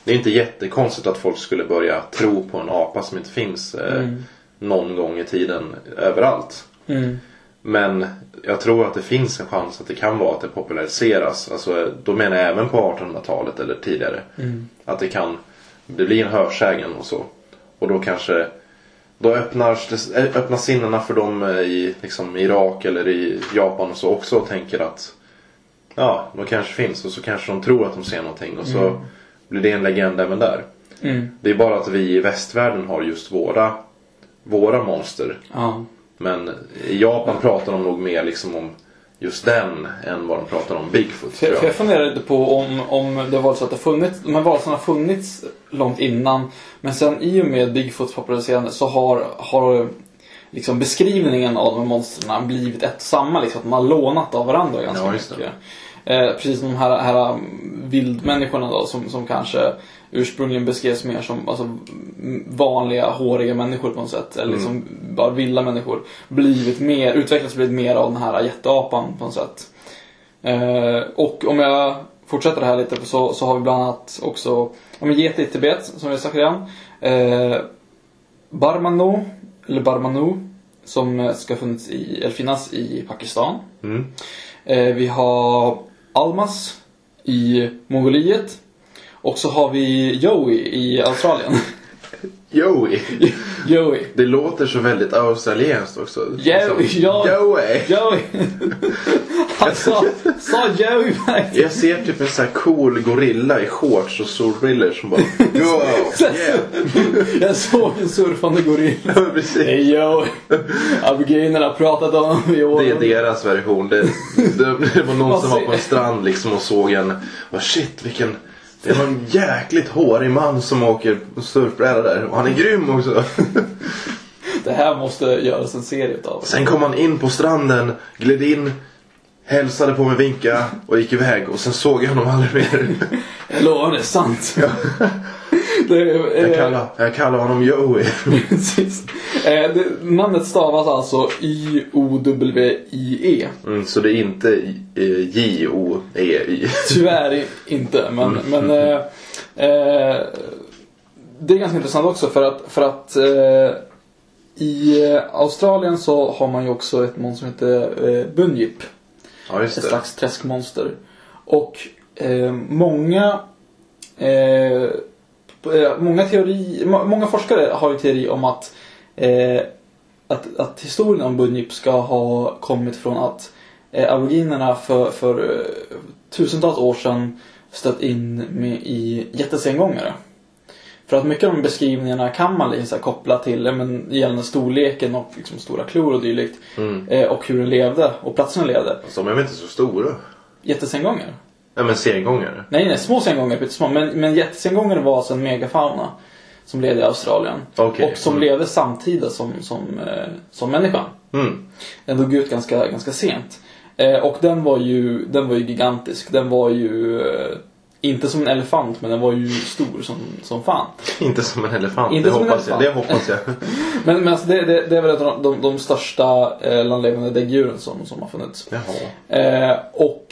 det är inte jättekonstigt att folk skulle börja tro på en apa som inte finns eh, någon gång i tiden överallt. Mm. Men jag tror att det finns en chans att det kan vara att det populariseras. Alltså, då menar jag även på 1800-talet eller tidigare. Att det kan det blir en hörsägen och så. Och då kanske då öppnar, öppnar sinnena för dem eh, i liksom, Irak eller i Japan och så också och tänker att ja, de kanske finns och så kanske de tror att de ser någonting och så blir det en legend även där. Mm. Det är bara att vi i västvärlden har just våra, våra monster. Ja. Men i Japan pratar de nog mer liksom om just den än vad de pratar om Bigfoot. För, jag. jag funderar lite på om, om det var så att det funnits, de här varelserna har funnits långt innan. Men sen i och med Bigfoots populariserande så har, har liksom beskrivningen av de här monstren blivit ett och samma. Liksom, att man har lånat av varandra ganska Ja, mycket. Eh, precis som de här, här vildmänniskorna då som, som kanske ursprungligen beskrevs mer som alltså, vanliga håriga människor på något sätt. Eller liksom bara vilda människor. Blivit mer, utvecklats blivit mer av den här jätteapan på något sätt. Eh, och om jag fortsätter här lite så, så har vi bland annat också om get i Tibet som vi sagt redan. Eh, Barmano, eller Barmanu som ska funnits i, eller finnas i Pakistan. Mm. Eh, vi har Almas i Mongoliet. Och så har vi Joey i Australien. Joey. Joey. Det låter så väldigt australienskt också. Joey, ja. Joey. Joey. Han sa, sa Joey faktiskt. Jag ser typ en sån här cool gorilla i shorts och solbrillor som bara Go! Yeah! Jag såg en surfande gorilla. Precis. Hej Joey. Abigail har pratat om i år. Det är deras version. Det, det, det var någon som var på en strand liksom och såg en. Oh shit vilken. Det var en jäkligt hårig man som åker surfbräda där. Och han är grym också. Det här måste göras en serie utav. Sen kom han in på stranden, gled in, hälsade på mig, vinka och gick iväg. Och sen såg jag honom aldrig mer. Jag lovar, det är sant. Det, är- Jag eh, kallar, jag kallar honom Joey. Precis. Eh, det, namnet stavas alltså Y-O-W-I-E. Mm, så det är inte eh, J-O-E-Y. Tyvärr inte, men, men eh, det är ganska intressant också för att, för att i Australien så har man ju också ett monster som heter eh, Bunyip. Ja, Ett slags träskmonster. Och eh, många eh, eh, många, teori, må- många forskare har ju teori om att, eh, att, att historien om Bunyip ska ha kommit från att eh, aboriginerna för, för eh, tusentals år sedan stött in med i jättesengångare. För att mycket av de beskrivningarna kan man liksom koppla till men, gällande storleken och liksom stora klor och dylikt. Mm. Eh, och hur den levde och platsen den levde. Fast de är väl inte så stora? Jättesengångare. Nej men sengångare. Nej, nej, små sengångare, pyttesmå. Men, men jättesengångare var alltså en megafauna som levde i Australien. Okej. Och som Mm. levde samtida som, som, eh, som människan. Mm. Den dog ut ganska, ganska sent. Eh, och den var, ju, den var ju gigantisk. Den var ju eh, inte som en elefant, men den var ju stor som, som fan. Inte som en elefant. Inte det, som en hoppas jag. det elefant. hoppas jag. Men, men alltså det, det, det är väl ett av de, de största eh, landlevande däggdjuren som, som har funnits. Jaha. Eh, och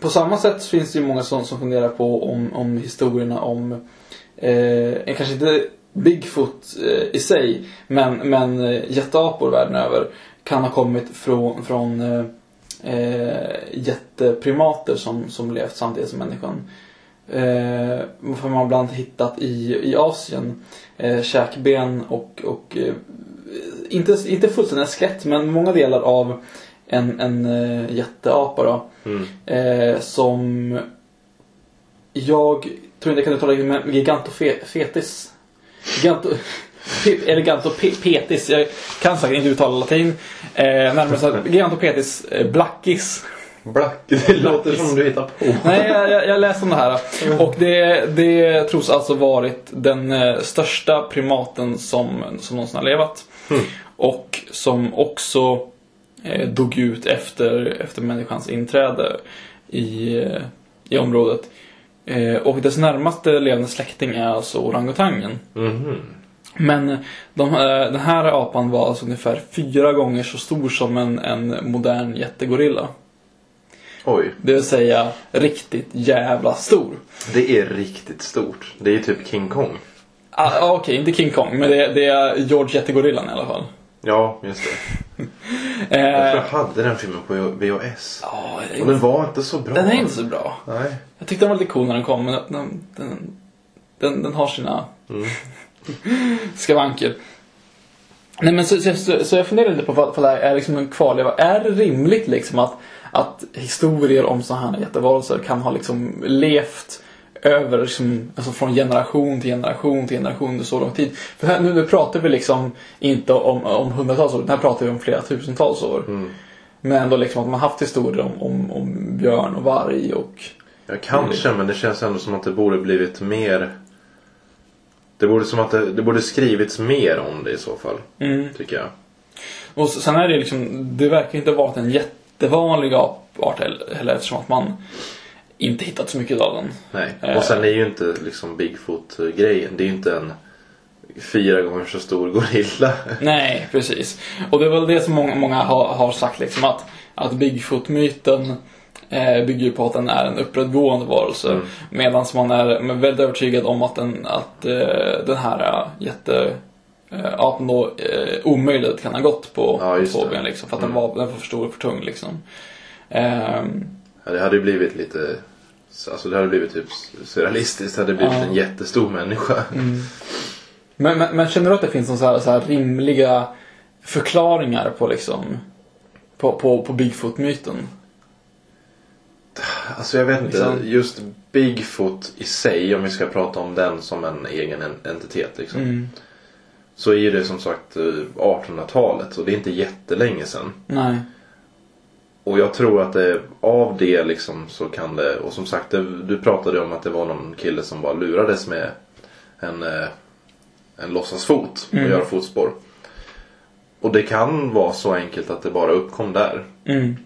på samma sätt finns det ju många som, som funderar på om, om historierna om, eh, kanske inte Bigfoot eh, i sig, men, men eh, jätteapor världen över kan ha kommit från, från eh, eh, jätteprimater som, som levt samtidigt som människan. Eh, för man har bland annat hittat i, i Asien eh, käkben och, och eh, inte, inte fullständiga skelett men många delar av en, en eh, jätteapa då. Mm. Eh, som jag tror inte jag kan uttala det men gigantofetis. Giganto, Pe- Elegantopetis. Jag kan säkert inte uttala latin. Eh, närmare så här, Gigantopetis eh, blackis. Black. Det låter som du hittar på. Nej, jag, jag, jag läste om det här. Och det, det tros alltså varit den eh, största primaten som, som någonsin har levat. Och som också eh, dog ut efter, efter människans inträde i, eh, i området. Eh, och dess närmaste levande släkting är alltså orangutangen. Mhm. Men de, eh, den här apan var alltså ungefär fyra gånger så stor som en, en modern jättegorilla. Oj, Det vill säga riktigt jävla stor. det är riktigt stort. Det är ju typ King Kong. Ah, ah, Okej, inte King Kong, men det, det är George Jättegorillan i alla fall. Ja, just det. Jag tror Eh, jag hade den filmen på VHS. ja, Och den var inte så bra. den är inte så bra. Nej. Jag tyckte den var lite cool när den kom, men den, den, den, den har sina skavanker. Nej, men så, så, så, så jag funderar lite på vad, vad det är liksom en kvarleva. Är det rimligt liksom att, att historier om sådana här jättevarelser kan ha liksom levt över liksom, alltså från generation till generation till generation under så lång tid. För här, nu, nu pratar vi liksom inte om, om hundratals år, här pratar vi om flera tusentals år. Men ändå liksom att man haft historier om, om, om björn och varg och Ja, kanske, men det känns ändå som att det borde blivit mer... Det borde som att det, det borde skrivits mer om det i så fall. Mm. Tycker jag. Och sen är det liksom, det verkar inte ha varit en jättevanlig apart heller eftersom att man inte hittat så mycket av den. Nej. Eh. Och sen är ju inte liksom Bigfoot-grejen. Det är ju inte en fyra gånger så stor gorilla. Nej, precis. Och det är väl det som många, många har, har sagt liksom att, att Bigfoot-myten eh, bygger på att den är en upprättgående varelse. Mm. Medan man är väldigt övertygad om att den, att, eh, den här jätte apan då eh, omöjligt kan ha gått på, Ja, två ben liksom. För att den, Mm. var, den var för stor och för tung liksom. Ja, det hade ju blivit lite... Alltså det hade blivit typ surrealistiskt. Det hade blivit Ja. Mm. en jättestor människa. Men, men, men känner du att det finns någon så här, så här rimliga förklaringar på liksom på, på, på Bigfoot-myten? Alltså jag vet inte. Liksom. Just Bigfoot i sig, om vi ska prata om den som en egen en- entitet. Liksom. Mm. Så är ju det som sagt eh, 1800-talet. Och det är inte jättelänge sedan. Nej. Och jag tror att det, av det liksom så kan det, och som sagt det, du pratade om att det var någon kille som bara lurades med en, eh, en låtsasfot och Mm. göra fotspår. Och det kan vara så enkelt att det bara uppkom där. Mm.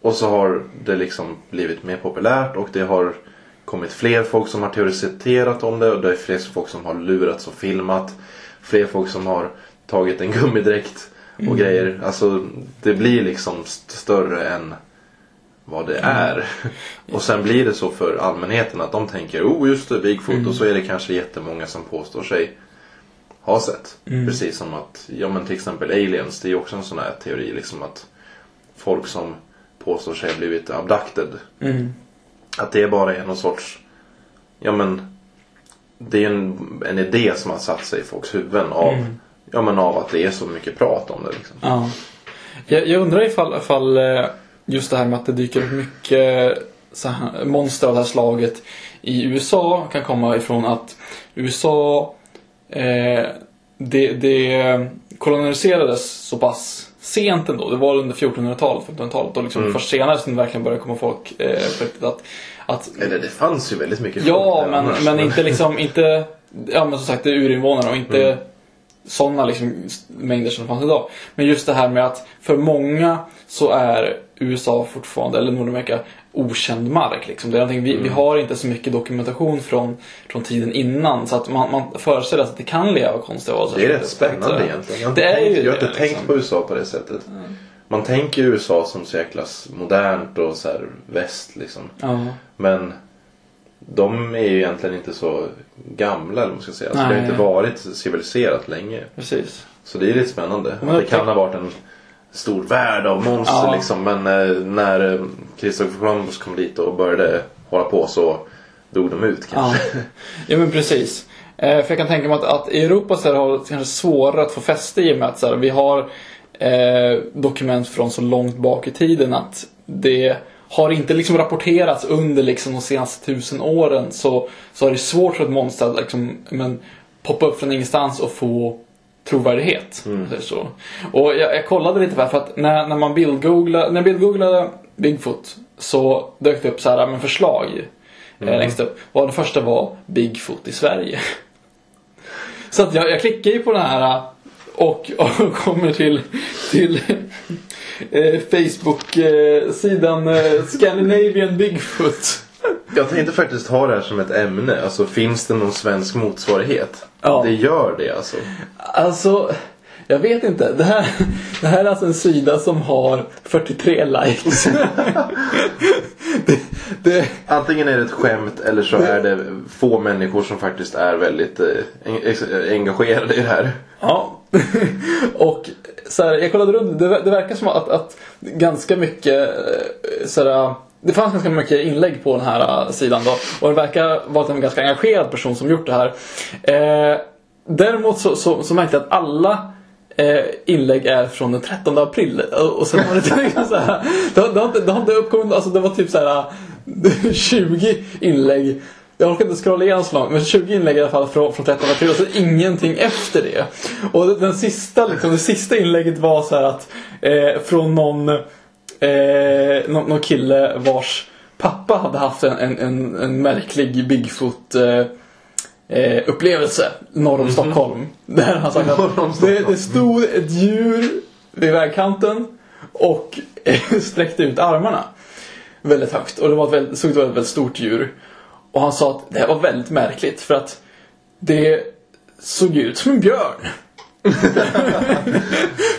Och så har det liksom blivit mer populärt och det har kommit fler folk som har teoretiserat om det och det är fler folk som har lurats och filmat. Fler folk som har tagit en gummidräkt och grejer. Alltså det blir liksom st- större än vad det är. Och sen blir det så för allmänheten att de tänker oh just det, Bigfoot och så är det kanske jättemånga som påstår sig ha sett. Precis som att, ja men till exempel aliens, det är ju också en sån här teori liksom att folk som påstår sig ha blivit abducted. Mm. Att det bara är någon sorts, ja men det är en, en idé som har satt sig i folks huvuden av, ja men av att det är så mycket prat om det liksom. Ja. Jag, jag undrar ifall, ifall eh, just det här med att det dyker upp mycket här, monster av det här slaget i USA kan komma ifrån att USA eh, det, det koloniserades så pass sent ändå. Det var under 1400-talet, 1500-talet och liksom först senare som det verkligen började komma folk eh, att, att Eller det fanns ju väldigt mycket Ja, men, annars, men inte liksom, inte, ja men som sagt det är urinvånare och inte Mm. sådana liksom mängder som fanns idag. Men just det här med att för många så är USA fortfarande, eller Nordamerika, okänd mark. Liksom. Det är vi, vi Mm. har inte så mycket dokumentation från, från tiden innan så att man, man föreställer sig att det kan leva konstiga varelser. Det är rätt spännande egentligen. Jag har Det inte, är tänkt, ju jag har det, inte tänkt liksom. på USA på det sättet. Man tänker USA som så jäkla modernt och så här väst liksom. Ja. Men de är ju egentligen inte så gamla eller man ska säga. Alltså, det har inte varit civiliserat länge. Precis. Så det är lite spännande. Men det kan ha varit en stor värld av monster Ja. liksom. Men eh, när eh, Christopher Columbus kom dit och började hålla på så dog de ut Ja, kanske. ja men precis. Eh, för jag kan tänka mig att, att i Europa så här, har det kanske svårare att få fäste i och med att så här, vi har eh, dokument från så långt bak i tiden att det har inte liksom rapporterats under liksom de senaste tusen åren så, så är det svårt för ett monster att liksom, men, poppa upp från ingenstans och få trovärdighet. man säger Så. Och jag, jag kollade lite här, för att när, när man bildgooglade, när jag bildgooglade Bigfoot så dök det upp så här, men förslag eh, längst upp. Och det första var Bigfoot i Sverige. Så att jag, jag klickar ju på den här och, och kommer till, till eh, Facebook-sidan eh, Scandinavian Bigfoot. Jag tänkte faktiskt ha det här som ett ämne. Alltså finns det någon svensk motsvarighet? Ja. Det gör det alltså. Alltså, jag vet inte. Det här, det här är alltså en sida som har 43 likes. det, det, Antingen är det ett skämt eller så är det få människor som faktiskt är väldigt eh, engagerade i det här. Ja. och så här, jag kollade runt, det, det verkar som att, att ganska mycket eh, så här, det fanns ganska mycket inlägg på den här eh, sidan då. Och det verkar vara en ganska engagerad person som gjort det här. Eh, däremot så, så, så märkte jag att alla eh, inlägg är från den 13 april. Och, sen var det liksom så här, det, har- det, har inte, det har inte uppkommit, alltså det var typ så här eh, 20 inlägg jag orkar inte scrolla igenom så långt, men 20 inlägg i alla fall från, från 13 april och så ingenting efter det. Och den, sista, liksom, det sista inlägget var så att eh, från någon, eh, någon, någon kille vars pappa hade haft en, en, en, en märklig Bigfoot eh, eh, upplevelse norr om Stockholm. Där han sagt att det, det stod ett djur vid vägkanten och eh, sträckte ut armarna väldigt högt. Och det var ett väldigt, såg ut att vara ett väldigt stort djur. Och han sa att det här var väldigt märkligt för att det såg ut som en björn.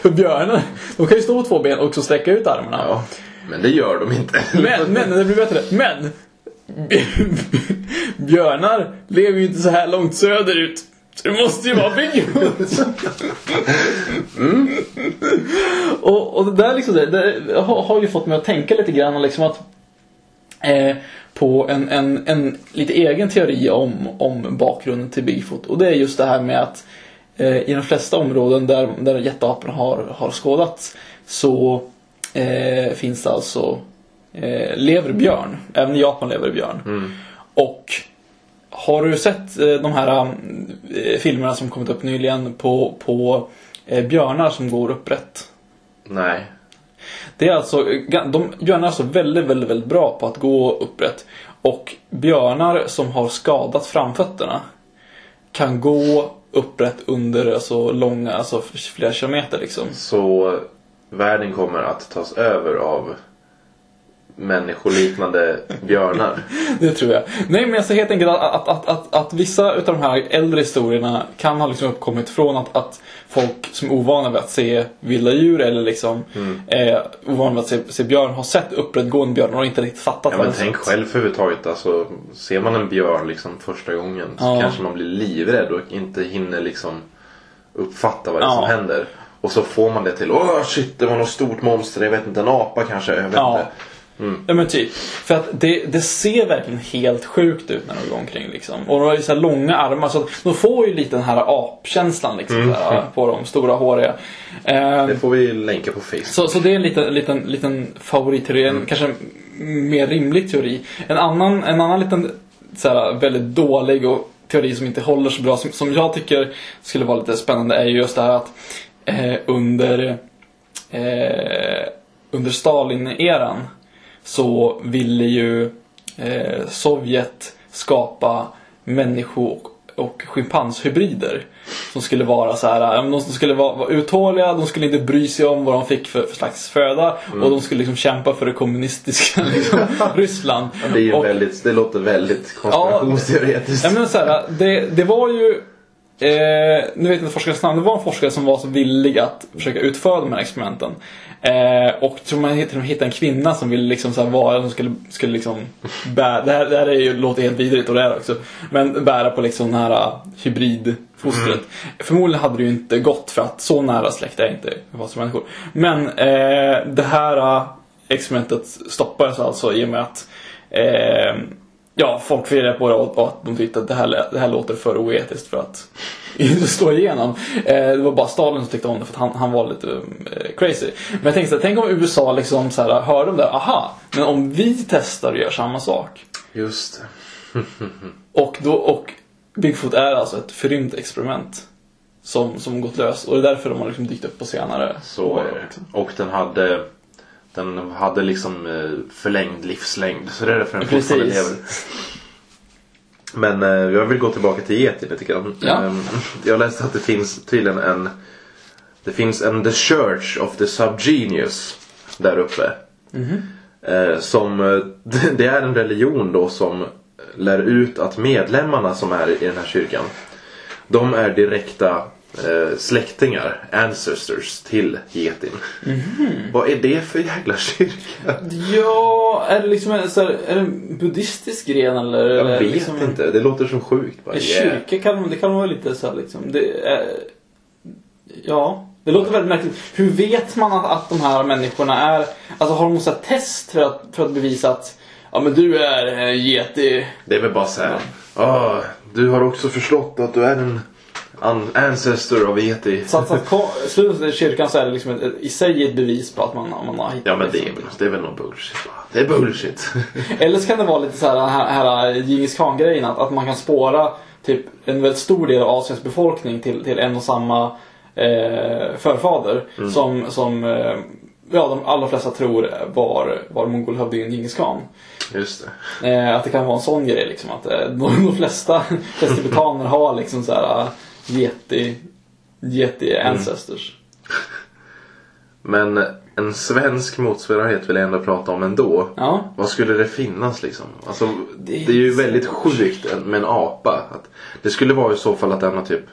för björnar, de kan ju stå på två ben och också sträcka ut armarna. Ja, men det gör de inte. Men, men, det blir bättre. Men! Björnar lever ju inte så här långt söderut. Så det måste ju vara Bigfoot. och, och det där liksom, det, det har, har ju fått mig att tänka lite grann liksom att eh, på en, en, en lite egen teori om, om bakgrunden till Bigfoot. Och det är just det här med att eh, i de flesta områden där, där jätteaporna har, har skådats så eh, finns det alltså eh, lever björn. Även i Japan lever björn. Och har du sett eh, de här eh, filmerna som kommit upp nyligen på, på eh, björnar som går upprätt? Nej. Det är alltså, de, björnar är alltså väldigt, väldigt, väldigt bra på att gå upprätt. Och björnar som har skadat framfötterna kan gå upprätt under alltså, långa, alltså flera kilometer liksom. Så världen kommer att tas över av människoliknande björnar. Det tror jag. Nej men alltså helt enkelt att, att, att, att, att vissa utav de här äldre historierna kan ha liksom uppkommit från att, att folk som är ovana vid att se vilda djur eller liksom eh, ovana vid att se, se björn har sett upprättgående björnar och inte riktigt fattat Ja, men tänk själv överhuvudtaget. Alltså, ser man en björn liksom första gången så Ja. kanske man blir livrädd och inte hinner liksom uppfatta vad det är Ja. som händer. Och så får man det till åh shit det var något stort monster, jag vet inte, en apa kanske, jag vet Ja. inte. Ja men typ. För att det, det ser verkligen helt sjukt ut när de går omkring liksom. Och de har ju så långa armar så de får ju lite den här apkänslan liksom där, på de stora håriga. Eh, Det får vi länka på Facebook. Så, så det är en liten, liten, liten favoritteori, en kanske en mer rimlig teori. En annan, en annan liten så här, väldigt dålig och teori som inte håller så bra, som, som jag tycker skulle vara lite spännande, är ju just det här att eh, under, eh, under Stalin-eran så ville ju eh, Sovjet skapa människo och, schimpanshybrider. Som skulle vara så här, de skulle vara, vara uthålliga, de skulle inte bry sig om vad de fick för, för slags föda och de skulle liksom kämpa för det kommunistiska liksom, Ryssland. Det, är ju och, väldigt, det låter väldigt konspirationsteoretiskt. Ja, men så här, det, det var ju Eh, nu vet jag inte forskarens namn, det var en forskare som var så villig att försöka utföra de här experimenten. Eh, och tror man med hittade en kvinna som ville liksom så vara, som skulle, skulle liksom bära, det här, det här är ju, låter helt vidrigt och det är också. Men bära på liksom den här uh, hybridfostret. Förmodligen hade det ju inte gått för att så nära släkt är inte vad som människor. Men eh, det här uh, experimentet stoppades alltså i och med att eh, Ja, folk fick reda på det och att de tyckte att det här, det här låter för oetiskt för att slå igenom. Eh, det var bara Stalin som tyckte om det för att han, han var lite eh, crazy. Men jag tänkte så här, tänk om USA liksom så här, hörde om det, aha, men om vi testar och gör samma sak. Just det. Och, då, och Bigfoot är alltså ett förrymt experiment. Som, som gått lös. Och det är därför de har liksom dykt upp på senare Så år är det. Och den hade den hade liksom eh, förlängd livslängd. Så det är därför den fortfarande lever. Men eh, jag vill gå tillbaka till Yeti lite grann. Ja. Eh, Jag läste att det finns tydligen en Det finns en The Church of the Subgenius där uppe. Eh, Som eh, Det är en religion då som lär ut att medlemmarna som är i den här kyrkan De är direkta eh, släktingar, ancestors till getin. Vad är det för jävla kyrka? Ja, är det liksom en, så här, är det en buddhistisk gren eller? Jag vet liksom en- inte, det låter så sjukt. Bara, En yeah. kyrka kan man, det kan vara lite så här, liksom. Det är, ja, det låter väldigt märkligt. Hur vet man att, att de här människorna är... Alltså har de något test för att, för att bevisa att Ja men du är eh, yeti. Det är väl bara så här. Ah, du har också förstått att du är en ancestor av yeti. Så att, så att slutet i kyrkan så är det liksom ett, ett, i sig ett bevis på att man, man har hittat Ja men det är, liksom. det är väl någon bullshit bara. Det är bullshit. Eller så kan det vara lite så här, den här, här Djingis khan-grejen. Att, att man kan spåra typ en väldigt stor del av Asiens befolkning till, till en och samma eh, förfader. Mm. Som, som eh, ja, de allra flesta tror var, var mongolhövdingen Djingis khan. Just det. Eh, att det kan vara en sån grej liksom. Att eh, de, de flesta, tibetaner har liksom så här yeti, yeti Mm. ancestors. Men en svensk motsvarighet vill jag ändå prata om ändå. Ja. Vad skulle det finnas liksom? Alltså, Det det är är, ju väldigt sjukt med en apa. Att det skulle vara i så fall att den har typ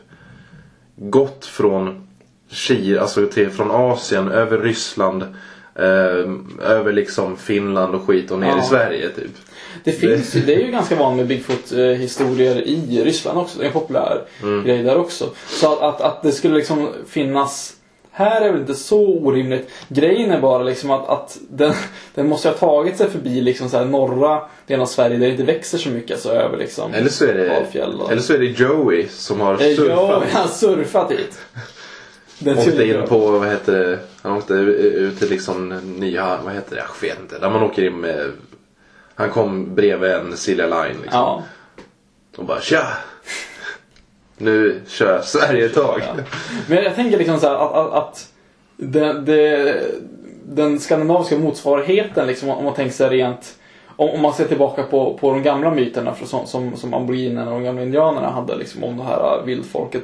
gått från Kina, alltså till, från Asien över Ryssland. Eh, över liksom Finland och skit och ner Ja. i Sverige typ. Det finns det är ju ganska vanligt med Bigfoot-historier i Ryssland också. Det är en populär grej där också. Så att, att, att det skulle liksom finnas här är väl inte så orimligt. Grejen är bara liksom att, att den, den måste ha tagit sig förbi liksom så här norra delen av Sverige där det inte växer så mycket. Alltså över liksom Eller så är det, och... eller så är det Joey som har Eh, surfat. Han har surfat hit. Den Åkte in på, vad heter det, han åkte ut till liksom nya, vad heter det, jag vet inte. Där man åker in med, han kom bredvid en Silja Line liksom. Ja. Och bara tja! Nu kör Sverige ett tag. Ja. Men jag tänker liksom så här att, att, att det, det, den skandinaviska motsvarigheten, liksom, om man tänker sig rent om, man ser tillbaka på, på de gamla myterna för, som, som, som aboriginerna och de gamla indianerna hade liksom, om det här vildfolket.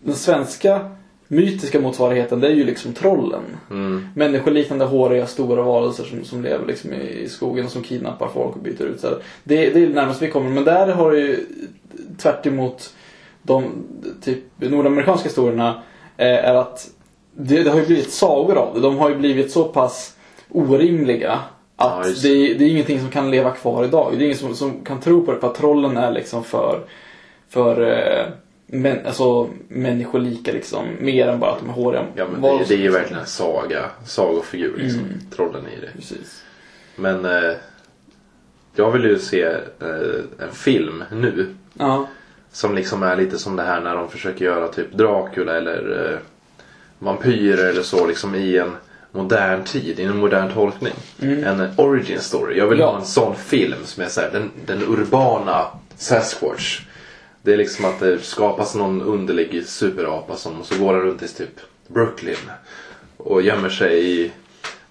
Den svenska mytiska motsvarigheten det är ju liksom trollen. Mm. Människoliknande håriga stora varelser som, som lever liksom i, i skogen och som kidnappar folk och byter ut. Så det, det är det närmaste vi kommer. Men där har det ju tvärt emot de typ, nordamerikanska historierna eh, är att det, det har ju blivit sagor av det. De har ju blivit så pass orimliga Ja, att just det, är- det är ingenting som kan leva kvar idag. Det är ingen som, som kan tro på det för att trollen är liksom för, för eh, men, alltså, människolika liksom. Mer än bara att de är håriga Ja men det, det är ju verkligen en saga, sagofigur liksom. Mm. Trollen i det. Precis. Men eh, jag vill ju se eh, en film nu. Ja. Som liksom är lite som det här när de försöker göra typ Dracula eller eh, vampyrer eller så liksom i en modern tid, i en modern tolkning. En origin story. Jag vill Mm. Ja. ha en sån film som är så här, den, den urbana Sasquatch. Det är liksom att det skapas någon underlig superapa som så går den runt i typ Brooklyn. Och gömmer sig i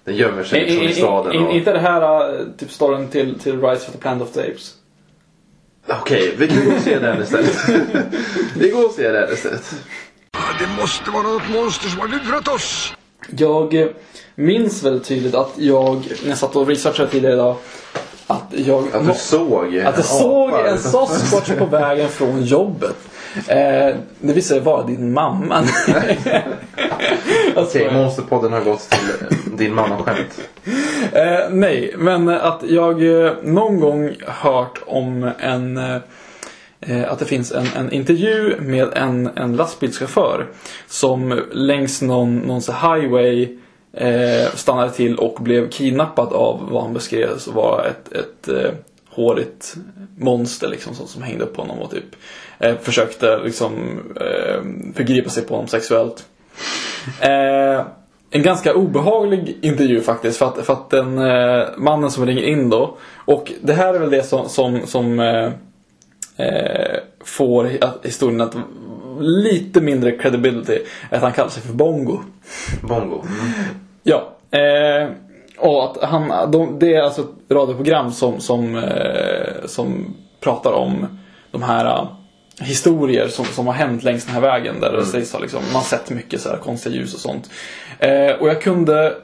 den gömmer sig liksom i staden. In, och- inte det här äh, typ storyn till, till Rise of the Planet of the Apes? Okej, vi kan gå och se den istället. vi går och se den istället. Det måste vara något monster som har lurat oss. Jag eh, minns väldigt tydligt att jag, när jag satt och researchade tidigare idag, att jag... Att du såg Att jag såg en Sasquatch på vägen från jobbet. Eh, det visade sig vara din mamma. alltså, Okej, Monsterpodden har gått till din mamma-skämt. eh, nej, men att jag eh, någon gång hört om en eh, att det finns en, en intervju med en, en lastbilschaufför som längs någon, någon highway eh, stannade till och blev kidnappad av vad han beskrev som var ett, ett eh, hårigt monster liksom, som, som hängde upp på honom och typ eh, försökte liksom eh, förgripa sig på honom sexuellt. Eh, en ganska obehaglig intervju faktiskt för att, för att den eh, mannen som ringer in då och det här är väl det som, som, som eh, eh, får historien att lite mindre credibility att han kallar sig för Bongo. Bongo. Mm. Ja. Eh, och att han, de, det är alltså ett radioprogram som, som, eh, som pratar om de här eh, historier som, som har hänt längs den här vägen. Där det sägs ha liksom, man sett mycket så här konstiga ljus och sånt. Eh, och jag kunde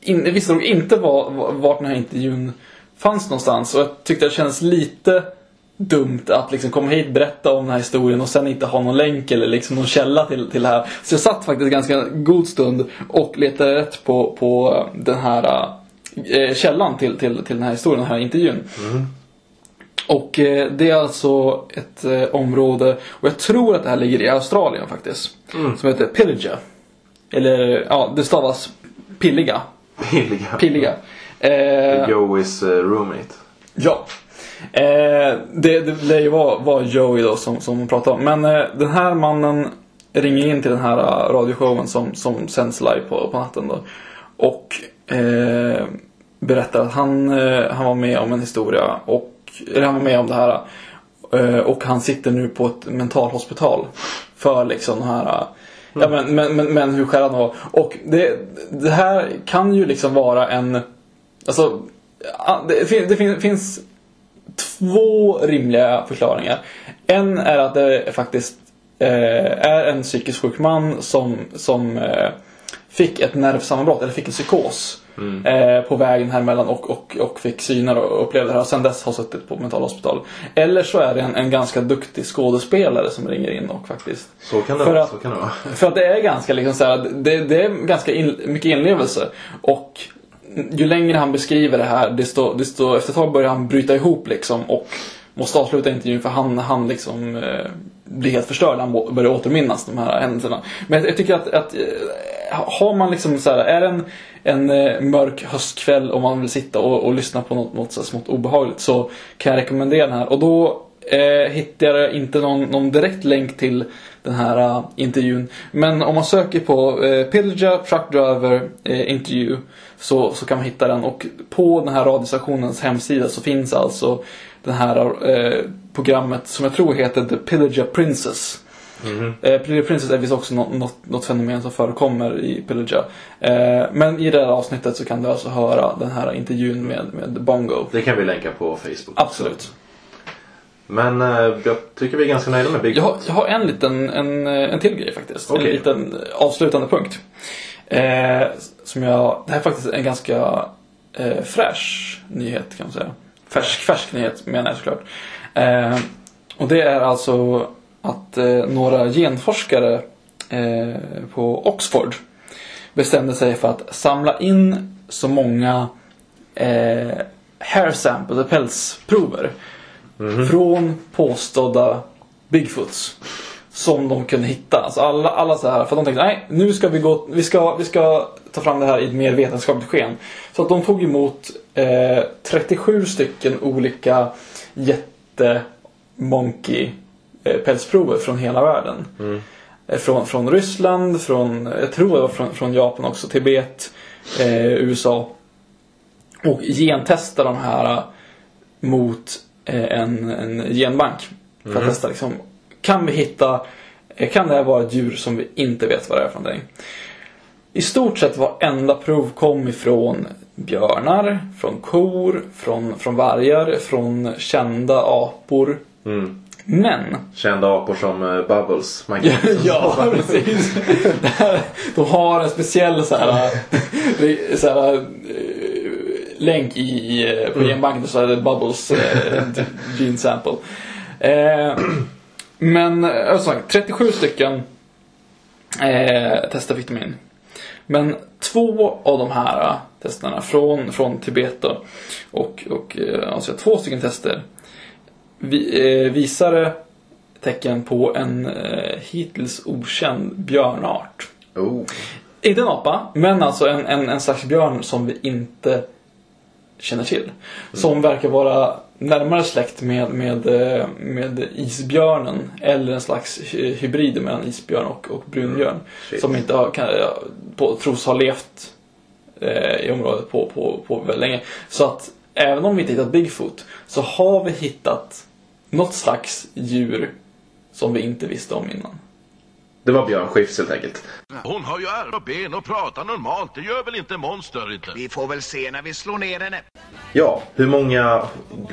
in, jag visste nog inte var- vart den här intervjun fanns någonstans. Och jag tyckte det kändes lite dumt att liksom komma hit, berätta om den här historien och sen inte ha någon länk eller liksom någon källa till, till det här. Så jag satt faktiskt ganska god stund och letade rätt på, på den här eh, källan till, till, till den här historien, den här intervjun. Och eh, det är alltså ett eh, område, och jag tror att det här ligger i Australien faktiskt. Som heter Pillager. Eller, ja, det stavas pilliga. Pilliga. Pilliga. Eh, Joeys eh, roommate. Ja. Eh, det, det lär ju vara, Joey då som, som hon pratar om. Men eh, den här mannen ringer in till den här eh, radioshowen som, som sänds live på, på natten då. Och eh, berättar att han, eh, han var med om en historia. Och, eller han var med om det här. Eh, och han sitter nu på ett mentalhospital. För liksom den här Mm. Ja men, men, men, men hur skär han var. Och det, det här kan ju liksom vara en Alltså, det, fin, det fin, finns två rimliga förklaringar. En är att det faktiskt eh, är en psykiskt sjuk man som, som eh, fick ett nervsammanbrott, eller fick en psykos. Eh, på vägen här emellan och, och, och fick syner och upplevde det här och sen dess har suttit på mentalhospital. Eller så är det en, en ganska duktig skådespelare som ringer in och faktiskt Så kan det För vara. att- Så kan det vara. för att det är ganska liksom så här, det, det är ganska in, mycket inlevelse. Och Mm. ju längre han beskriver det här, desto, desto efter ett tag börjar han bryta ihop liksom och måste avsluta intervjun för han, han liksom eh, blir helt förstörd när han börjar återminnas de här händelserna. Men jag, tycker att, att eh, har man liksom så här, är det en, en eh, mörk höstkväll och man vill sitta och, och lyssna på något, något så här smått obehagligt så kan jag rekommendera den här. Och då eh, hittar jag inte någon, någon direkt länk till den här uh, intervjun. Men om man söker på eh, Pillager Truck Driver eh, intervju så, så kan man hitta den. Och på den här radiostationens hemsida så finns alltså det här eh, programmet som jag tror heter The Pillager Princess. Eh, Pillager Princess är visst också något, något, något fenomen som förekommer i Pillager. Eh, men i det här avsnittet så kan du alltså höra den här intervjun med, med Bongo. Det kan vi länka på Facebook. Absolut. Men eh, jag tycker vi är ganska nöjda med Bigfoot. Jag har, jag har en liten, en, en till grej faktiskt. En Okej. liten avslutande punkt. Eh, som jag, det här är faktiskt en ganska eh, fräsch nyhet kan man säga. Färsk, färsk nyhet menar jag såklart. Eh, och det är alltså att eh, några genforskare eh, på Oxford bestämde sig för att samla in så många eh, hair sample, eller pälsprover från påstådda Bigfoots som de kunde hitta. Alltså alla, alla så här, för de tänkte nej, nu ska vi gå, vi ska, vi ska ta fram det här i ett mer vetenskapligt sken. Så att de tog emot eh, 37 stycken olika jätte monkey eh, pälsprover från hela världen. Eh, Från, från Ryssland, från, jag tror det var från, från Japan också, Tibet, eh, USA. Och gentesta de här mot eh, en, en genbank. För att testa liksom, kan vi hitta, eh, kan det här vara ett djur som vi inte vet vad det är för någonting? I stort sett varenda prov kom ifrån björnar, från kor, från, från vargar, från kända apor. Mm. Men Kända apor som eh, Bubbles. Ja, precis. Här- De har en speciell så här, eh, så här, länk i, på genbanken så är det Bubbles eh, gene sample. Eh, men eh, sagt, 37 stycken eh, tester fick de in. Men två av de här eh, testerna från, från Tibet då, och, och eh, alltså två stycken tester vi, eh, visade tecken på en eh, hittills okänd björnart. Oh. Inte en apa, men alltså en, en, en slags björn som vi inte känner till. Som verkar vara närmare släkt med, med, eh, med isbjörnen. Eller en slags hy- hybrid mellan isbjörn och, och brunbjörn. Shit. Som inte har, kan, på, tros ha levt eh, i området på, på, på väldigt länge. Så att även om vi inte hittat Bigfoot så har vi hittat något slags djur som vi inte visste om innan. Det var Björn Skifs helt enkelt. Hon har ju armar och ben och pratar normalt. Det gör väl inte monster inte? Vi får väl se när vi slår ner henne. Ja, hur många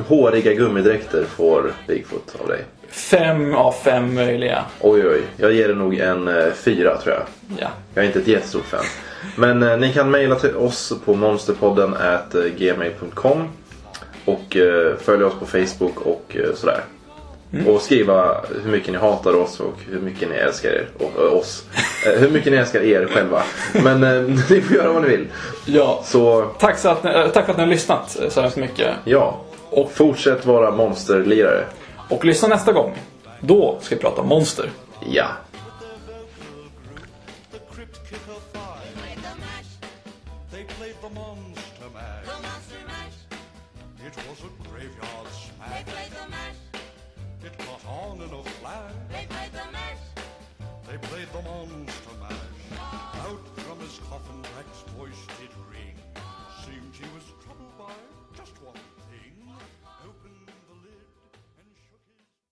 håriga gummidräkter får Bigfoot av dig? Fem av fem möjliga. Oj, oj, jag ger det nog en eh, fyra tror jag. Ja. Jag är inte ett jättestort fan. Men eh, ni kan mejla till oss på monsterpodden at gmail.com och eh, följa oss på Facebook och eh, sådär. Och skriva hur mycket ni hatar oss och hur mycket ni älskar er, och, eh, oss. Eh, hur mycket ni älskar er själva. Men eh, ni får göra vad ni vill. ja. Så Tack, så att ni, tack för att ni har lyssnat så hemskt mycket. ja, och fortsätt vara monsterlirare. Och lyssna nästa gång. Då ska vi prata om monster. Ja.